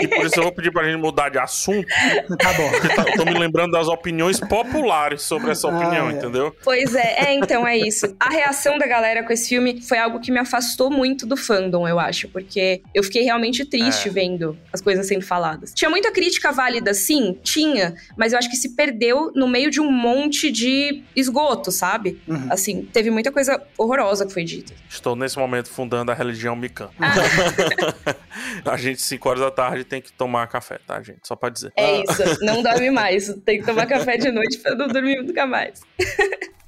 e por isso eu vou pedir pra gente mudar de assunto. Tá bom. Porque tá- eu tô me lembrando das opiniões populares sobre essa Ah, opinião, é. entendeu? Pois é, é, então é isso. A reação da galera com esse filme foi algo que me afastou muito do fandom, eu acho, porque eu fiquei realmente triste É. vendo as coisas sendo faladas. Tinha muita crítica válida, sim, tinha, mas eu acho que se perdeu no meio de um monte de esgoto, sabe? Uhum. Assim, teve muita coisa horrorosa que foi dita. Estou nesse momento fundando a religião Mikan. Ah, a gente, 5 horas da tarde, tem que tomar café, tá, gente? Só pra dizer. é isso, não dorme mais. Tem que tomar café de noite pra não dormir nunca mais.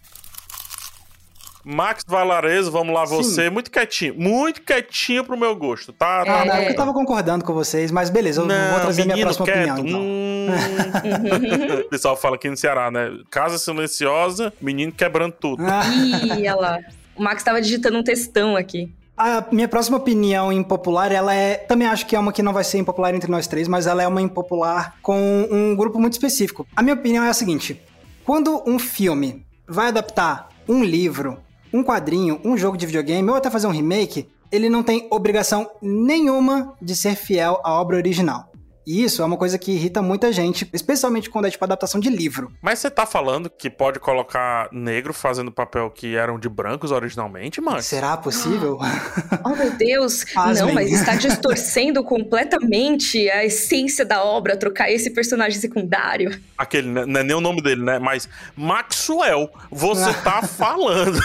Max Valarezo, vamos lá, Sim. você. Muito quietinho. Muito quietinho pro meu gosto, tá? Ah, tá não, é É. porque eu tava concordando com vocês, mas beleza, eu vou trazer minha próxima quieto. opinião, então. Hum. o pessoal fala aqui no Ceará, né? Casa silenciosa, menino quebrando tudo. Ah, Ih, olha lá. O Max tava digitando um textão aqui. A minha próxima opinião impopular, ela é. Também acho que é uma que não vai ser impopular entre nós três, mas ela é uma impopular com um grupo muito específico. A minha opinião é a seguinte: quando um filme vai adaptar um livro, um quadrinho, um jogo de videogame, ou até fazer um remake, ele não tem obrigação nenhuma de ser fiel à obra original. E isso é uma coisa que irrita muita gente, especialmente quando é tipo adaptação de livro. Mas você tá falando que pode colocar negro fazendo papel que eram de brancos originalmente, mano? Será possível? Oh, meu Deus! Não, mas está distorcendo completamente a essência da obra, trocar esse personagem secundário. Aquele, né? não é nem o nome dele, né? Mas Maxwell, você tá falando.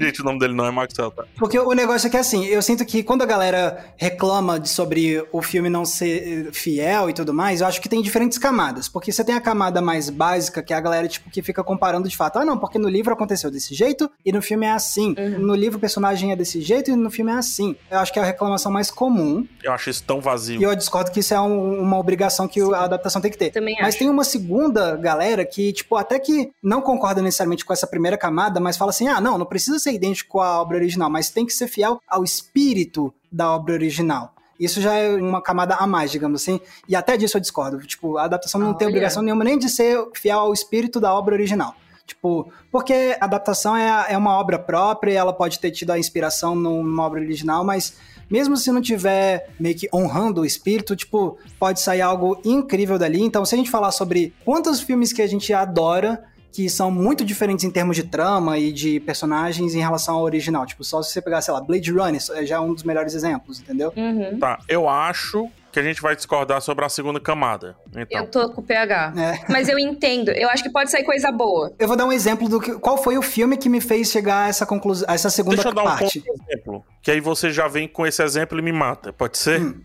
Gente, o nome dele não é Maxwell, tá? Porque o negócio é que, assim, eu sinto que quando a galera reclama de- sobre o filme não ser fiel e tudo mais, eu acho que tem diferentes camadas. Porque você tem a camada mais básica, que é a galera, tipo, que fica comparando de fato. Ah, não, porque no livro aconteceu desse jeito e no filme é assim. No livro o personagem é desse jeito e no filme é assim. Eu acho que é a reclamação mais comum. Eu acho isso tão vazio. E eu discordo que isso é um- uma obrigação que o- a adaptação tem que ter. Também Mas acho. tem uma segunda galera que, tipo, até que não concorda necessariamente com essa primeira camada, mas fala assim: ah, não, não precisa ser idêntico à obra original, mas tem que ser fiel ao espírito da obra original. Isso já é uma camada a mais, digamos assim. E até disso eu discordo. Tipo, a adaptação não tem Olha. obrigação nenhuma nem de ser fiel ao espírito da obra original. Tipo, porque a adaptação é, é uma obra própria e ela pode ter tido a inspiração numa obra original, mas mesmo se não tiver meio que honrando o espírito, tipo, pode sair algo incrível dali. Então, se a gente falar sobre quantos filmes que a gente adora que são muito diferentes em termos de trama e de personagens em relação ao original. Tipo, só se você pegar, sei lá, Blade Runner, já é um dos melhores exemplos, entendeu? Uhum. Tá, eu acho que a gente vai discordar sobre a segunda camada. Então, Eu tô com o PH. É. Mas eu entendo. Eu acho que pode sair coisa boa. Eu vou dar um exemplo do que, qual foi o filme que me fez chegar a essa conclusão, a essa segunda deixa eu dar um parte. exemplo. Que aí você já vem com esse exemplo e me mata. Pode ser? Hum.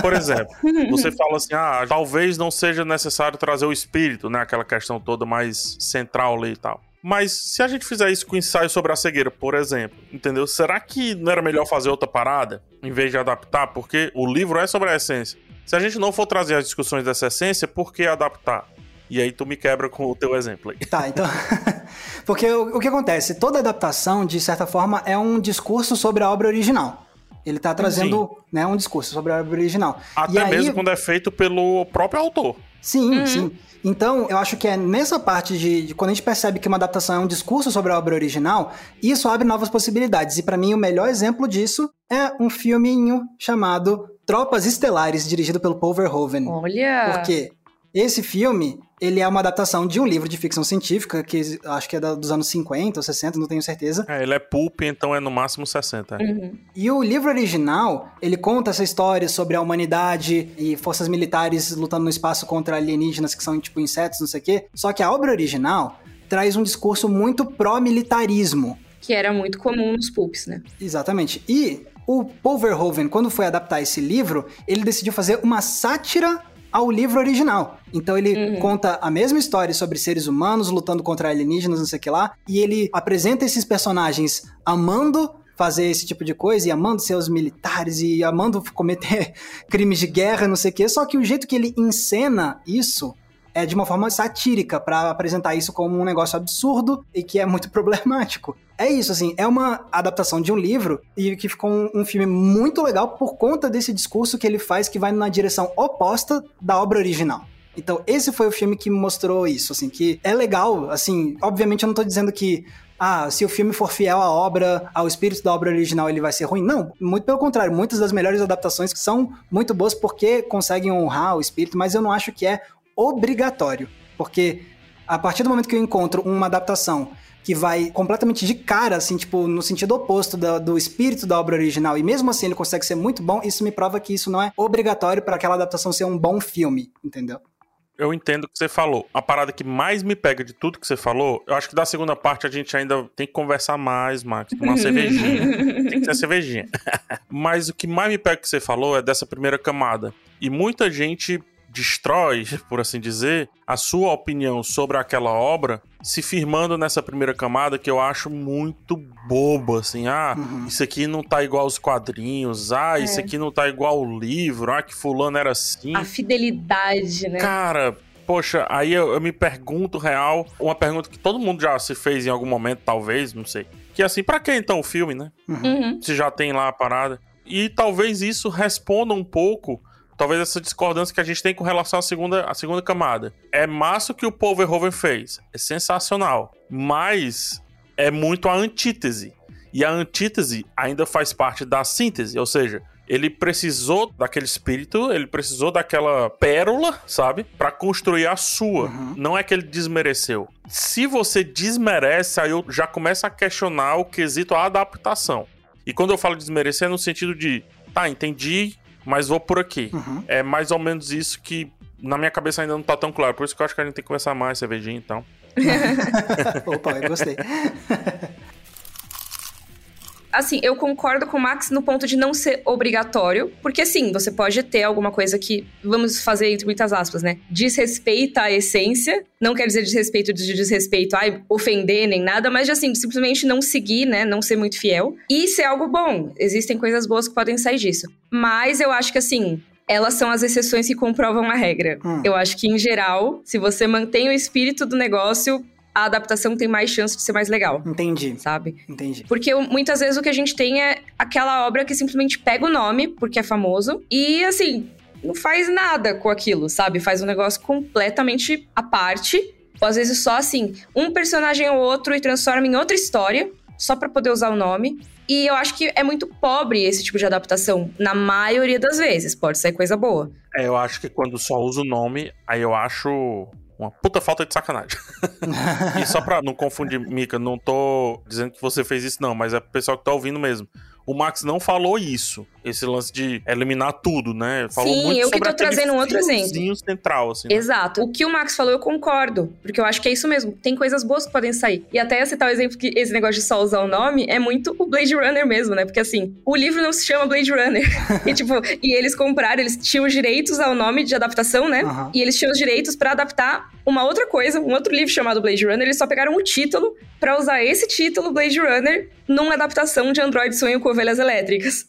Por exemplo, você fala assim: ah, talvez não seja necessário trazer o espírito, né? Aquela questão toda mais central ali e tal. Mas se a gente fizer isso com ensaio sobre a cegueira, por exemplo, entendeu? Será que não era melhor fazer outra parada em vez de adaptar? Porque o livro é sobre a essência. Se a gente não for trazer as discussões dessa essência, por que adaptar? E aí tu me quebra com o teu exemplo aí. Tá, então. Porque o, o, que acontece? Toda adaptação, de certa forma, é um discurso sobre a obra original. Ele tá trazendo né, um discurso sobre a obra original. Até e mesmo aí... quando é feito pelo próprio autor. Sim, uhum. sim. Então, eu acho que é nessa parte de, de, quando a gente percebe que uma adaptação é um discurso sobre a obra original, isso abre novas possibilidades. E para mim, o melhor exemplo disso é um filminho chamado Tropas Estelares, dirigido pelo Paul Verhoeven. Olha! Porque esse filme, ele é uma adaptação de um livro de ficção científica, que acho que é dos anos 50 ou 60, não tenho certeza. É, ele é pulp, então é no máximo 60. Uhum. E o livro original, ele conta essa história sobre a humanidade e forças militares lutando no espaço contra alienígenas que são tipo insetos, não sei o quê. Só que a obra original traz um discurso muito pró-militarismo. Que era muito comum nos pulps, né? Exatamente. E o Paul Verhoeven, quando foi adaptar esse livro, ele decidiu fazer uma sátira ao livro original. Então ele uhum. conta a mesma história sobre seres humanos lutando contra alienígenas, não sei o que lá, e ele apresenta esses personagens amando fazer esse tipo de coisa e amando ser os militares e amando cometer crimes de guerra, não sei o que, só que o jeito que ele encena isso é de uma forma satírica para apresentar isso como um negócio absurdo e que é muito problemático. É isso, assim, é uma adaptação de um livro e que ficou um, um, filme muito legal por conta desse discurso que ele faz que vai na direção oposta da obra original. Então, esse foi o filme que mostrou isso, assim, que é legal, assim, obviamente eu não tô dizendo que ah, se o filme for fiel à obra, ao espírito da obra original, ele vai ser ruim. Não, muito pelo contrário. Muitas das melhores adaptações são muito boas porque conseguem honrar o espírito, mas eu não acho que é obrigatório. Porque a partir do momento que eu encontro uma adaptação que vai completamente de cara, assim, tipo, no sentido oposto do, do, espírito da obra original, e mesmo assim ele consegue ser muito bom, isso me prova que isso não é obrigatório para aquela adaptação ser um bom filme, entendeu? Eu entendo o que você falou. A parada que mais me pega de tudo que você falou, eu acho que da segunda parte a gente ainda tem que conversar mais, Max. Uma cervejinha. tem que ser cervejinha. Mas o que mais me pega que você falou é dessa primeira camada. E muita gente destrói, por assim dizer, a sua opinião sobre aquela obra, se firmando nessa primeira camada que eu acho muito boba, assim, ah, uhum. isso aqui não tá igual aos quadrinhos, ah, é. isso aqui não tá igual ao livro, ah, que fulano era assim. A fidelidade, né? Cara, poxa, aí eu, eu me pergunto real, uma pergunta que todo mundo já se fez em algum momento, talvez, não sei. Que é assim, para que então o filme, né? Uhum. Se já tem lá a parada. E talvez isso responda um pouco talvez essa discordância que a gente tem com relação à segunda, à segunda camada. É massa o que o Paul Verhoeven fez. É sensacional. Mas é muito a antítese. E a antítese ainda faz parte da síntese, ou seja, ele precisou daquele espírito, ele precisou daquela pérola, sabe? para construir a sua. Uhum. Não é que ele desmereceu. Se você desmerece, aí eu já começo a questionar o quesito a adaptação. E quando eu falo desmerecer, é no sentido de, tá, entendi, mas vou por aqui. Uhum. É mais ou menos isso que na minha cabeça ainda não tá tão claro. Por isso que eu acho que a gente tem que conversar mais, cervejinha então. Opa, eu gostei. assim, eu concordo com o Max no ponto de não ser obrigatório, porque sim, você pode ter alguma coisa que, vamos fazer entre muitas aspas, né? Desrespeita a essência, não quer dizer desrespeito de desrespeito, ai, ofender nem nada, mas de assim, simplesmente não seguir, né? Não ser muito fiel. E ser algo bom. Existem coisas boas que podem sair disso. Mas eu acho que assim, elas são as exceções que comprovam a regra. Hum. Eu acho que, em geral, se você mantém o espírito do negócio, a adaptação tem mais chance de ser mais legal. Entendi. Sabe? Entendi. Porque muitas vezes o que a gente tem é aquela obra que simplesmente pega o nome, porque é famoso, e assim, não faz nada com aquilo, sabe? Faz um negócio completamente à parte. Ou às vezes só assim, um personagem ou outro e transforma em outra história, só para poder usar o nome. E eu acho que é muito pobre esse tipo de adaptação, na maioria das vezes. Pode ser coisa boa. É, eu acho que quando só usa o nome, aí eu acho uma puta falta de sacanagem. e só pra não confundir, Mika, não tô dizendo que você fez isso, não, mas é o pessoal que tá ouvindo mesmo. O Max não falou isso. Esse lance de eliminar tudo, né? Falou Sim, muito eu que tô trazendo um outro exemplo. central, assim. né? Exato. O que o Max falou, eu concordo. Porque eu acho que é isso mesmo. Tem coisas boas que podem sair. E até citar o exemplo que esse negócio de só usar o nome é muito o Blade Runner mesmo, né? Porque assim, o livro não se chama Blade Runner. e tipo, e eles compraram, eles tinham os direitos ao nome de adaptação, né? Aham. E eles tinham os direitos pra adaptar uma outra coisa, um outro livro chamado Blade Runner. Eles só pegaram o título pra usar esse título, Blade Runner, numa adaptação de Android Sonho com Ovelhas Elétricas.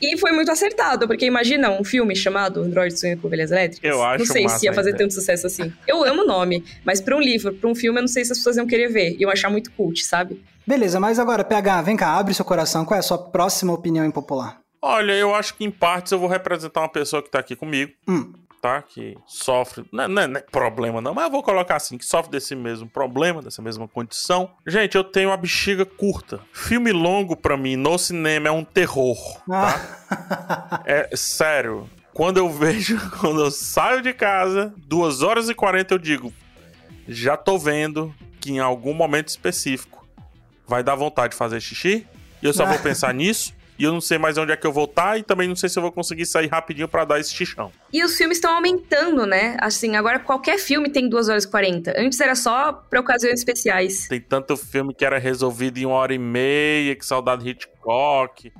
E foi muito acertado, porque imagina um filme chamado Android Sonho com Ovelhas Elétricas. Eu acho Não sei massa se ia fazer ideia. tanto sucesso assim. Eu amo o nome, mas pra um livro, pra um filme, eu não sei se as pessoas iam querer ver. Iam achar muito cult, sabe? Beleza, mas agora, PH, vem cá, abre seu coração. Qual é a sua próxima opinião impopular? Olha, eu acho que em partes eu vou representar uma pessoa que tá aqui comigo, Hum. Tá? Que sofre. Não, é- não é- não é problema, não, mas eu vou colocar assim: que sofre desse mesmo problema, dessa mesma condição. Gente, eu tenho a bexiga curta. Filme longo pra mim no cinema é um terror. Ah. É sério. Quando eu vejo, quando eu saio de casa, 2 horas e 40 eu digo, já tô vendo que em algum momento específico vai dar vontade de fazer xixi, e eu só vou pensar nisso, e eu não sei mais onde é que eu vou estar, e também não sei se eu vou conseguir sair rapidinho pra dar esse xixão. E os filmes estão aumentando, né? Assim, agora qualquer filme tem 2 horas e 40. Antes era só pra ocasiões especiais. Tem tanto filme que era resolvido em uma hora e meia, que saudade Hitchcock.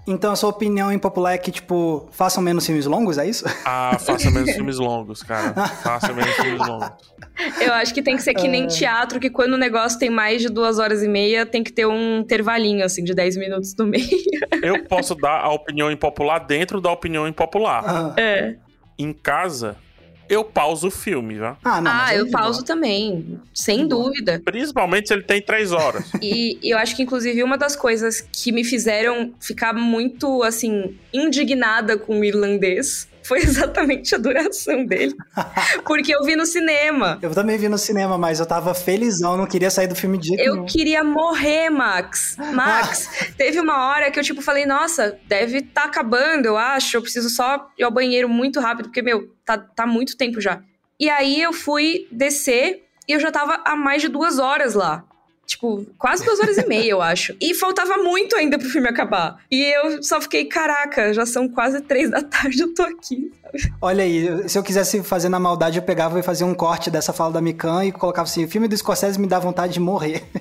Então a sua opinião impopular é que, tipo, façam menos filmes longos, é isso? Ah, faça menos filmes longos, cara. Faça menos filmes longos. Eu acho que tem que ser que nem teatro, que quando o negócio tem mais de duas horas e meia, tem que ter um intervalinho, assim, de 10 minutos no meio. Eu posso dar a opinião impopular dentro da opinião impopular. Ah, É. em casa, eu pauso o filme, tá? ah, não. ah, aí eu pauso também, sem dúvida. Principalmente se ele tem três horas. E eu acho que, inclusive, uma das coisas que me fizeram ficar muito, assim, indignada com o irlandês foi exatamente a duração dele. Porque eu vi no cinema. Eu também vi no cinema, mas eu tava felizão, não queria sair do filme de jeito Eu nenhum. queria morrer, Max. Max, teve uma hora que eu, tipo, falei, nossa, deve estar acabando, eu acho. Eu preciso só ir ao banheiro muito rápido, porque, meu, tá, tá muito tempo já. E aí eu fui descer e eu já tava há mais de duas horas lá. Tipo, quase duas horas e meia, eu acho. E faltava muito ainda pro filme acabar. E eu só fiquei, caraca, já são quase três da tarde, eu tô aqui. Olha aí, se eu quisesse fazer na maldade, eu pegava e fazia um corte dessa fala da Mikan e colocava assim: o filme do Scorsese me dá vontade de morrer.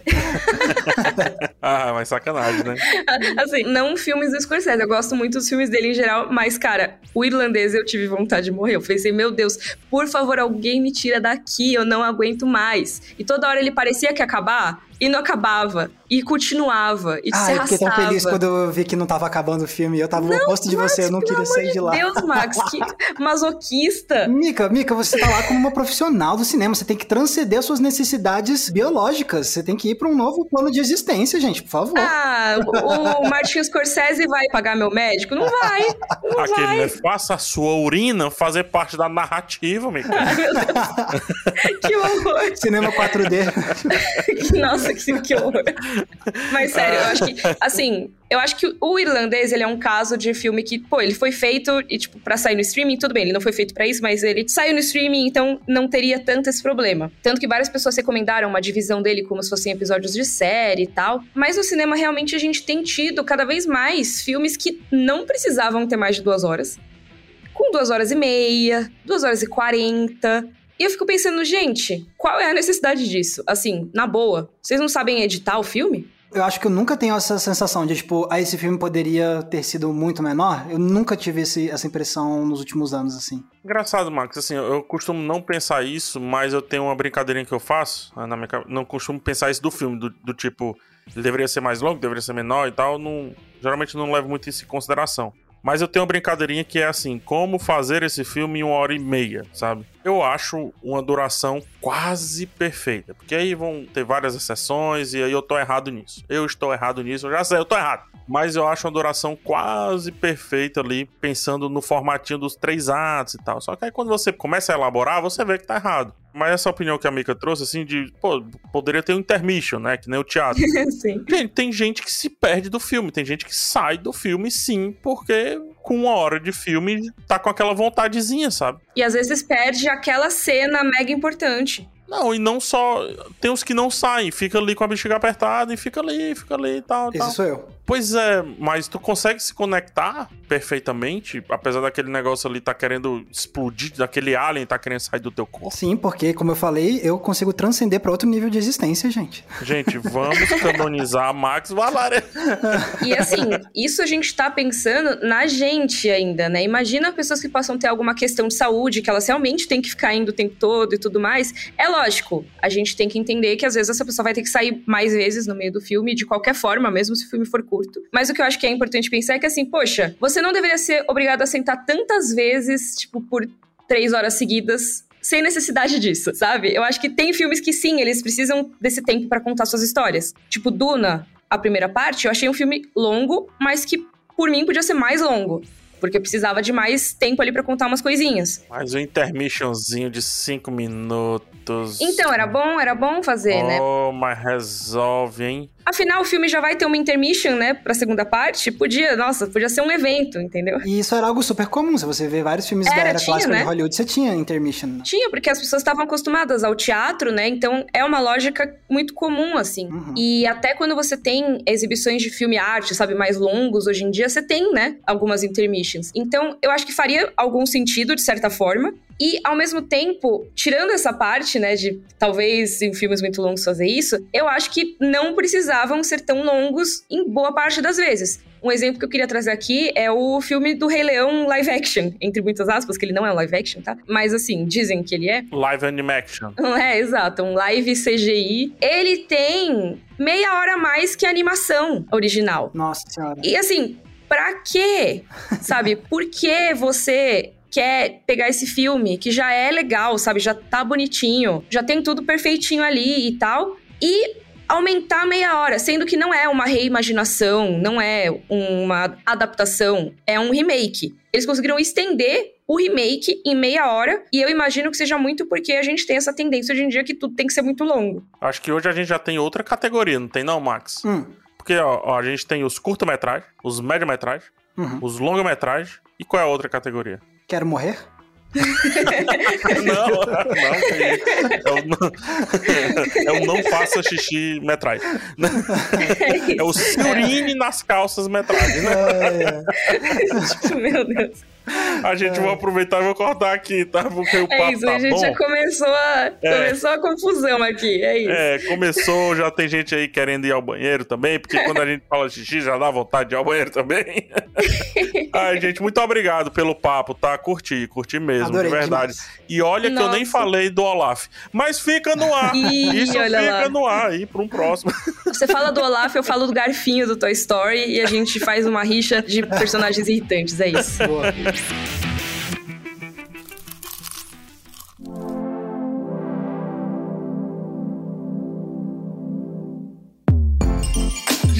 Ah, mas sacanagem, né? Assim, não filmes do Scorsese, eu gosto muito dos filmes dele em geral, mas, cara, o irlandês eu tive vontade de morrer. Eu pensei, meu Deus, por favor, alguém me tira daqui, eu não aguento mais. E toda hora ele parecia que ia acabar, e não acabava, e continuava, e se Ah, eu fiquei tão arrastava. feliz quando eu vi que não tava acabando o filme. Eu tava no oposto de você, eu não queria sair de lá. Deus, Max, que masoquista. Mica, Mica, você tá lá como uma profissional do cinema. Você tem que transcender as suas necessidades biológicas. Você tem que ir pra um novo plano de existência, gente, por favor. Ah, o Martin Scorsese vai pagar meu médico? Não vai, não Aquele, vai. né? Faça a sua urina fazer parte da narrativa, amigo. Ai, meu Deus. Que horror. Cinema 4D. Nossa, que, que horror. Mas sério, eu acho que, assim, eu acho que o irlandês, ele é um caso de filme que, pô, ele foi feito e, tipo, pra sair no streaming, tudo bem, ele não foi feito pra isso, mas ele saiu no streaming, então não teria tanto esse problema. Tanto que várias pessoas recomendaram uma divisão dele como se fossem episódios de série e tal. Mas no cinema, realmente, a gente tem tido cada vez mais filmes que não precisavam ter mais de duas horas. Com duas horas e meia, duas horas e quarenta. E eu fico pensando, gente, qual é a necessidade disso? Assim, na boa, vocês não sabem editar o filme? Eu acho que eu nunca tenho essa sensação de, tipo, ah, esse filme poderia ter sido muito menor. Eu nunca tive esse- essa impressão nos últimos anos, assim. Engraçado, Max, assim, eu costumo não pensar isso, mas eu tenho uma brincadeirinha que eu faço, ah, na minha não costumo pensar isso do filme, do, do tipo, ele deveria ser mais longo, deveria ser menor e tal, não, geralmente não levo muito isso em consideração. Mas eu tenho uma brincadeirinha que é assim, como fazer esse filme em uma hora e meia, sabe? Eu acho uma duração quase perfeita, porque aí vão ter várias exceções e aí eu tô errado nisso. Eu estou errado nisso, eu já sei, eu tô errado. Mas eu acho uma duração quase perfeita ali, pensando no formatinho dos três atos e tal. Só que aí quando você começa a elaborar, você vê que tá errado. Mas essa opinião que a Mika trouxe, assim, de, pô, poderia ter um intermission, né? Que nem o teatro. Sim. Gente, tem gente que se perde do filme, tem gente que sai do filme sim, porque com uma hora de filme tá com aquela vontadezinha, sabe? E às vezes perde aquela cena mega importante. Não, e não só. Tem os que não saem, fica ali com a bexiga apertada e fica ali, fica ali e tal, tal. Esse sou eu. Pois é, mas tu consegue se conectar perfeitamente, apesar daquele negócio ali tá querendo explodir, daquele alien tá querendo sair do teu corpo? Sim, porque, como eu falei, eu consigo transcender para outro nível de existência, gente. Gente, vamos canonizar Max Valaré. E assim, isso a gente tá pensando na gente ainda, né? Imagina pessoas que possam ter alguma questão de saúde, que elas realmente têm que ficar indo o tempo todo e tudo mais. É lógico, a gente tem que entender que às vezes essa pessoa vai ter que sair mais vezes no meio do filme, de qualquer forma, mesmo se o filme for curto. Mas o que eu acho que é importante pensar é que assim, poxa, você não deveria ser obrigado a sentar tantas vezes, tipo, por três horas seguidas sem necessidade disso, sabe? Eu acho que tem filmes que sim, eles precisam desse tempo para contar suas histórias. Tipo Duna, a primeira parte, eu achei um filme longo, mas que por mim podia ser mais longo. Porque eu precisava de mais tempo ali para contar umas coisinhas. Mais um intermissionzinho de cinco minutos. Então, era bom, era bom fazer, oh, né? Oh, mas resolve, hein? Afinal, o filme já vai ter uma intermission, né, pra segunda parte. Podia, nossa, podia ser um evento, entendeu? E isso era algo super comum. Se você vê vários filmes Era, da era tinha, clássica né? de Hollywood, você tinha intermission. Tinha, porque as pessoas estavam acostumadas ao teatro, né? Então é uma lógica muito comum, assim. Uhum. E até quando você tem exibições de filme arte, sabe, mais longos hoje em dia, você tem, né, algumas intermissions. Então eu acho que faria algum sentido, de certa forma. E, ao mesmo tempo, tirando essa parte, né, de talvez em filmes muito longos fazer isso, eu acho que não precisavam ser tão longos em boa parte das vezes. Um exemplo que eu queria trazer aqui é o filme do Rei Leão live action, entre muitas aspas, que ele não é um live action, tá? Mas assim, dizem que ele é. Live animation. É, exato, um live CGI. Ele tem meia hora a mais que a animação original. Nossa senhora. E assim, pra quê? Sabe? Por que você quer pegar esse filme que já é legal, sabe? Já tá bonitinho, já tem tudo perfeitinho ali e tal, e aumentar meia hora, sendo que não é uma reimaginação, não é uma adaptação, é um remake. Eles conseguiram estender o remake em meia hora, e eu imagino que seja muito porque a gente tem essa tendência hoje em dia que tudo tem que ser muito longo. Acho que hoje a gente já tem outra categoria, não tem não, Max? Hum. Porque ó, ó, a gente tem os curta-metragens, os média-metragens, Uhum. os longa-metragens, e qual é a outra categoria? Quero morrer? não, não, é o não, é o não faça xixi metragem. É o se urine nas calças metragem, né? É, Meu Deus. A gente vai aproveitar e vou cortar aqui, tá? Porque o É papo isso, tá a gente bom. já começou a, É. começou a confusão aqui, é isso. É, começou, já tem gente aí querendo ir ao banheiro também, porque quando a gente fala xixi, já dá vontade de ir ao banheiro também. Ai, gente, muito obrigado pelo papo, tá? Curti, curti mesmo, Adorei de verdade. demais. E olha que eu nem Nossa. falei do Olaf, mas fica no ar. Ih, Isso olha fica lá. no ar aí pra um próximo. Você fala do Olaf, eu falo do Garfinho do Toy Story e a gente faz uma rixa de personagens irritantes, é isso. boa.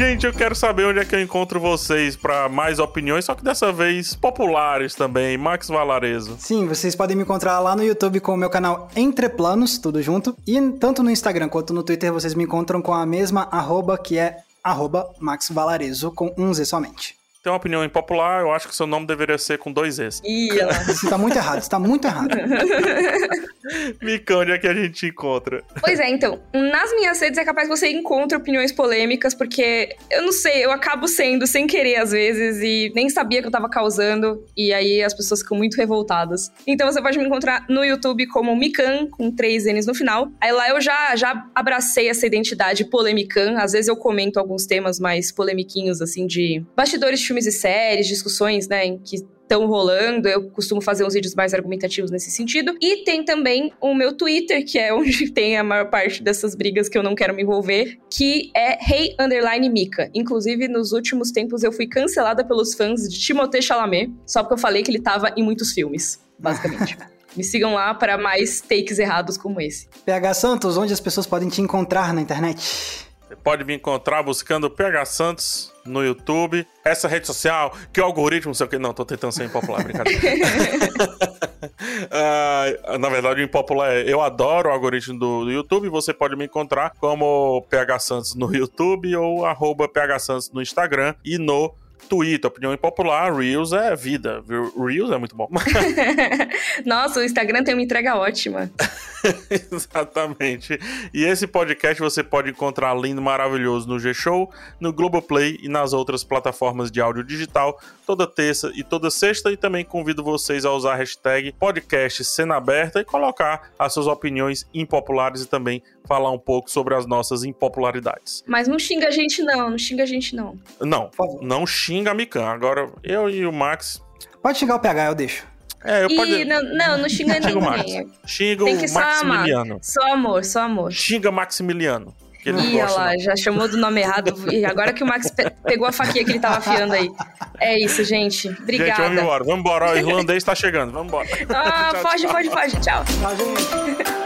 Gente, eu quero saber onde é que eu encontro vocês pra mais opiniões, só que dessa vez populares também. Max Valarezo. Sim, vocês podem me encontrar lá no YouTube com o meu canal Entre Planos, tudo junto. E tanto no Instagram quanto no Twitter vocês me encontram com a mesma arroba, que é arroba Max Valarezo, com um Z somente. Tem uma opinião impopular, eu acho que seu nome deveria ser com dois Es. Ih. Isso tá muito errado, isso tá muito errado. Mica, onde é que a gente encontra? Pois é, então, nas minhas redes é capaz que você encontre opiniões polêmicas, porque eu não sei, eu acabo sendo sem querer às vezes e nem sabia que eu tava causando, e aí as pessoas ficam muito revoltadas. Então você pode me encontrar no YouTube como Mikan, com três N's no final. Aí lá eu já, já abracei essa identidade polemican, às vezes eu comento alguns temas mais polemiquinhos, assim, de bastidores de filmes e séries, discussões, né, em que estão rolando. Eu costumo fazer uns vídeos mais argumentativos nesse sentido. E tem também o meu Twitter, que é onde tem a maior parte dessas brigas que eu não quero me envolver, que é Hey Underline Mika. Inclusive, nos últimos tempos eu fui cancelada pelos fãs de Timothée Chalamet, só porque eu falei que ele tava em muitos filmes, basicamente. Me sigam lá para mais takes errados como esse. PH Santos, onde as pessoas podem te encontrar na internet? Você pode me encontrar buscando PH Santos no YouTube, essa rede social, que o algoritmo, não sei o que. Não, tô tentando ser impopular, brincadeira. Ah, na verdade, o impopular é eu adoro o algoritmo do, do YouTube. Você pode me encontrar como PH Santos no YouTube ou arroba PH Santos no Instagram e no Twitter, opinião impopular, Reels é vida. Reels é muito bom. Nossa, o Instagram tem uma entrega ótima. Exatamente. E esse podcast você pode encontrar lindo, maravilhoso no G-Show, no Globoplay e nas outras plataformas de áudio digital, toda terça e toda sexta. E também convido vocês a usar a hashtag podcast Cena Aberta e colocar as suas opiniões impopulares e também falar um pouco sobre as nossas impopularidades. Mas não xinga a gente não, não xinga a gente não. Não, não xinga a Mikan. Agora, eu e o Max... Pode xingar o PH, eu deixo. É, eu e pode... não, não, não xinga ninguém. Xinga o Maximiliano. Só amor, só amor. Xinga Maximiliano. Ih, olha lá, já chamou do nome errado. E agora que o Max pe pegou a faquinha que ele tava afiando aí. É isso, gente. Obrigada. Gente, vamos embora. Vamos embora. O irlandês tá chegando. Vamos embora. Ah, tchau, foge, tchau. foge, foge. Tchau. Tchau, gente.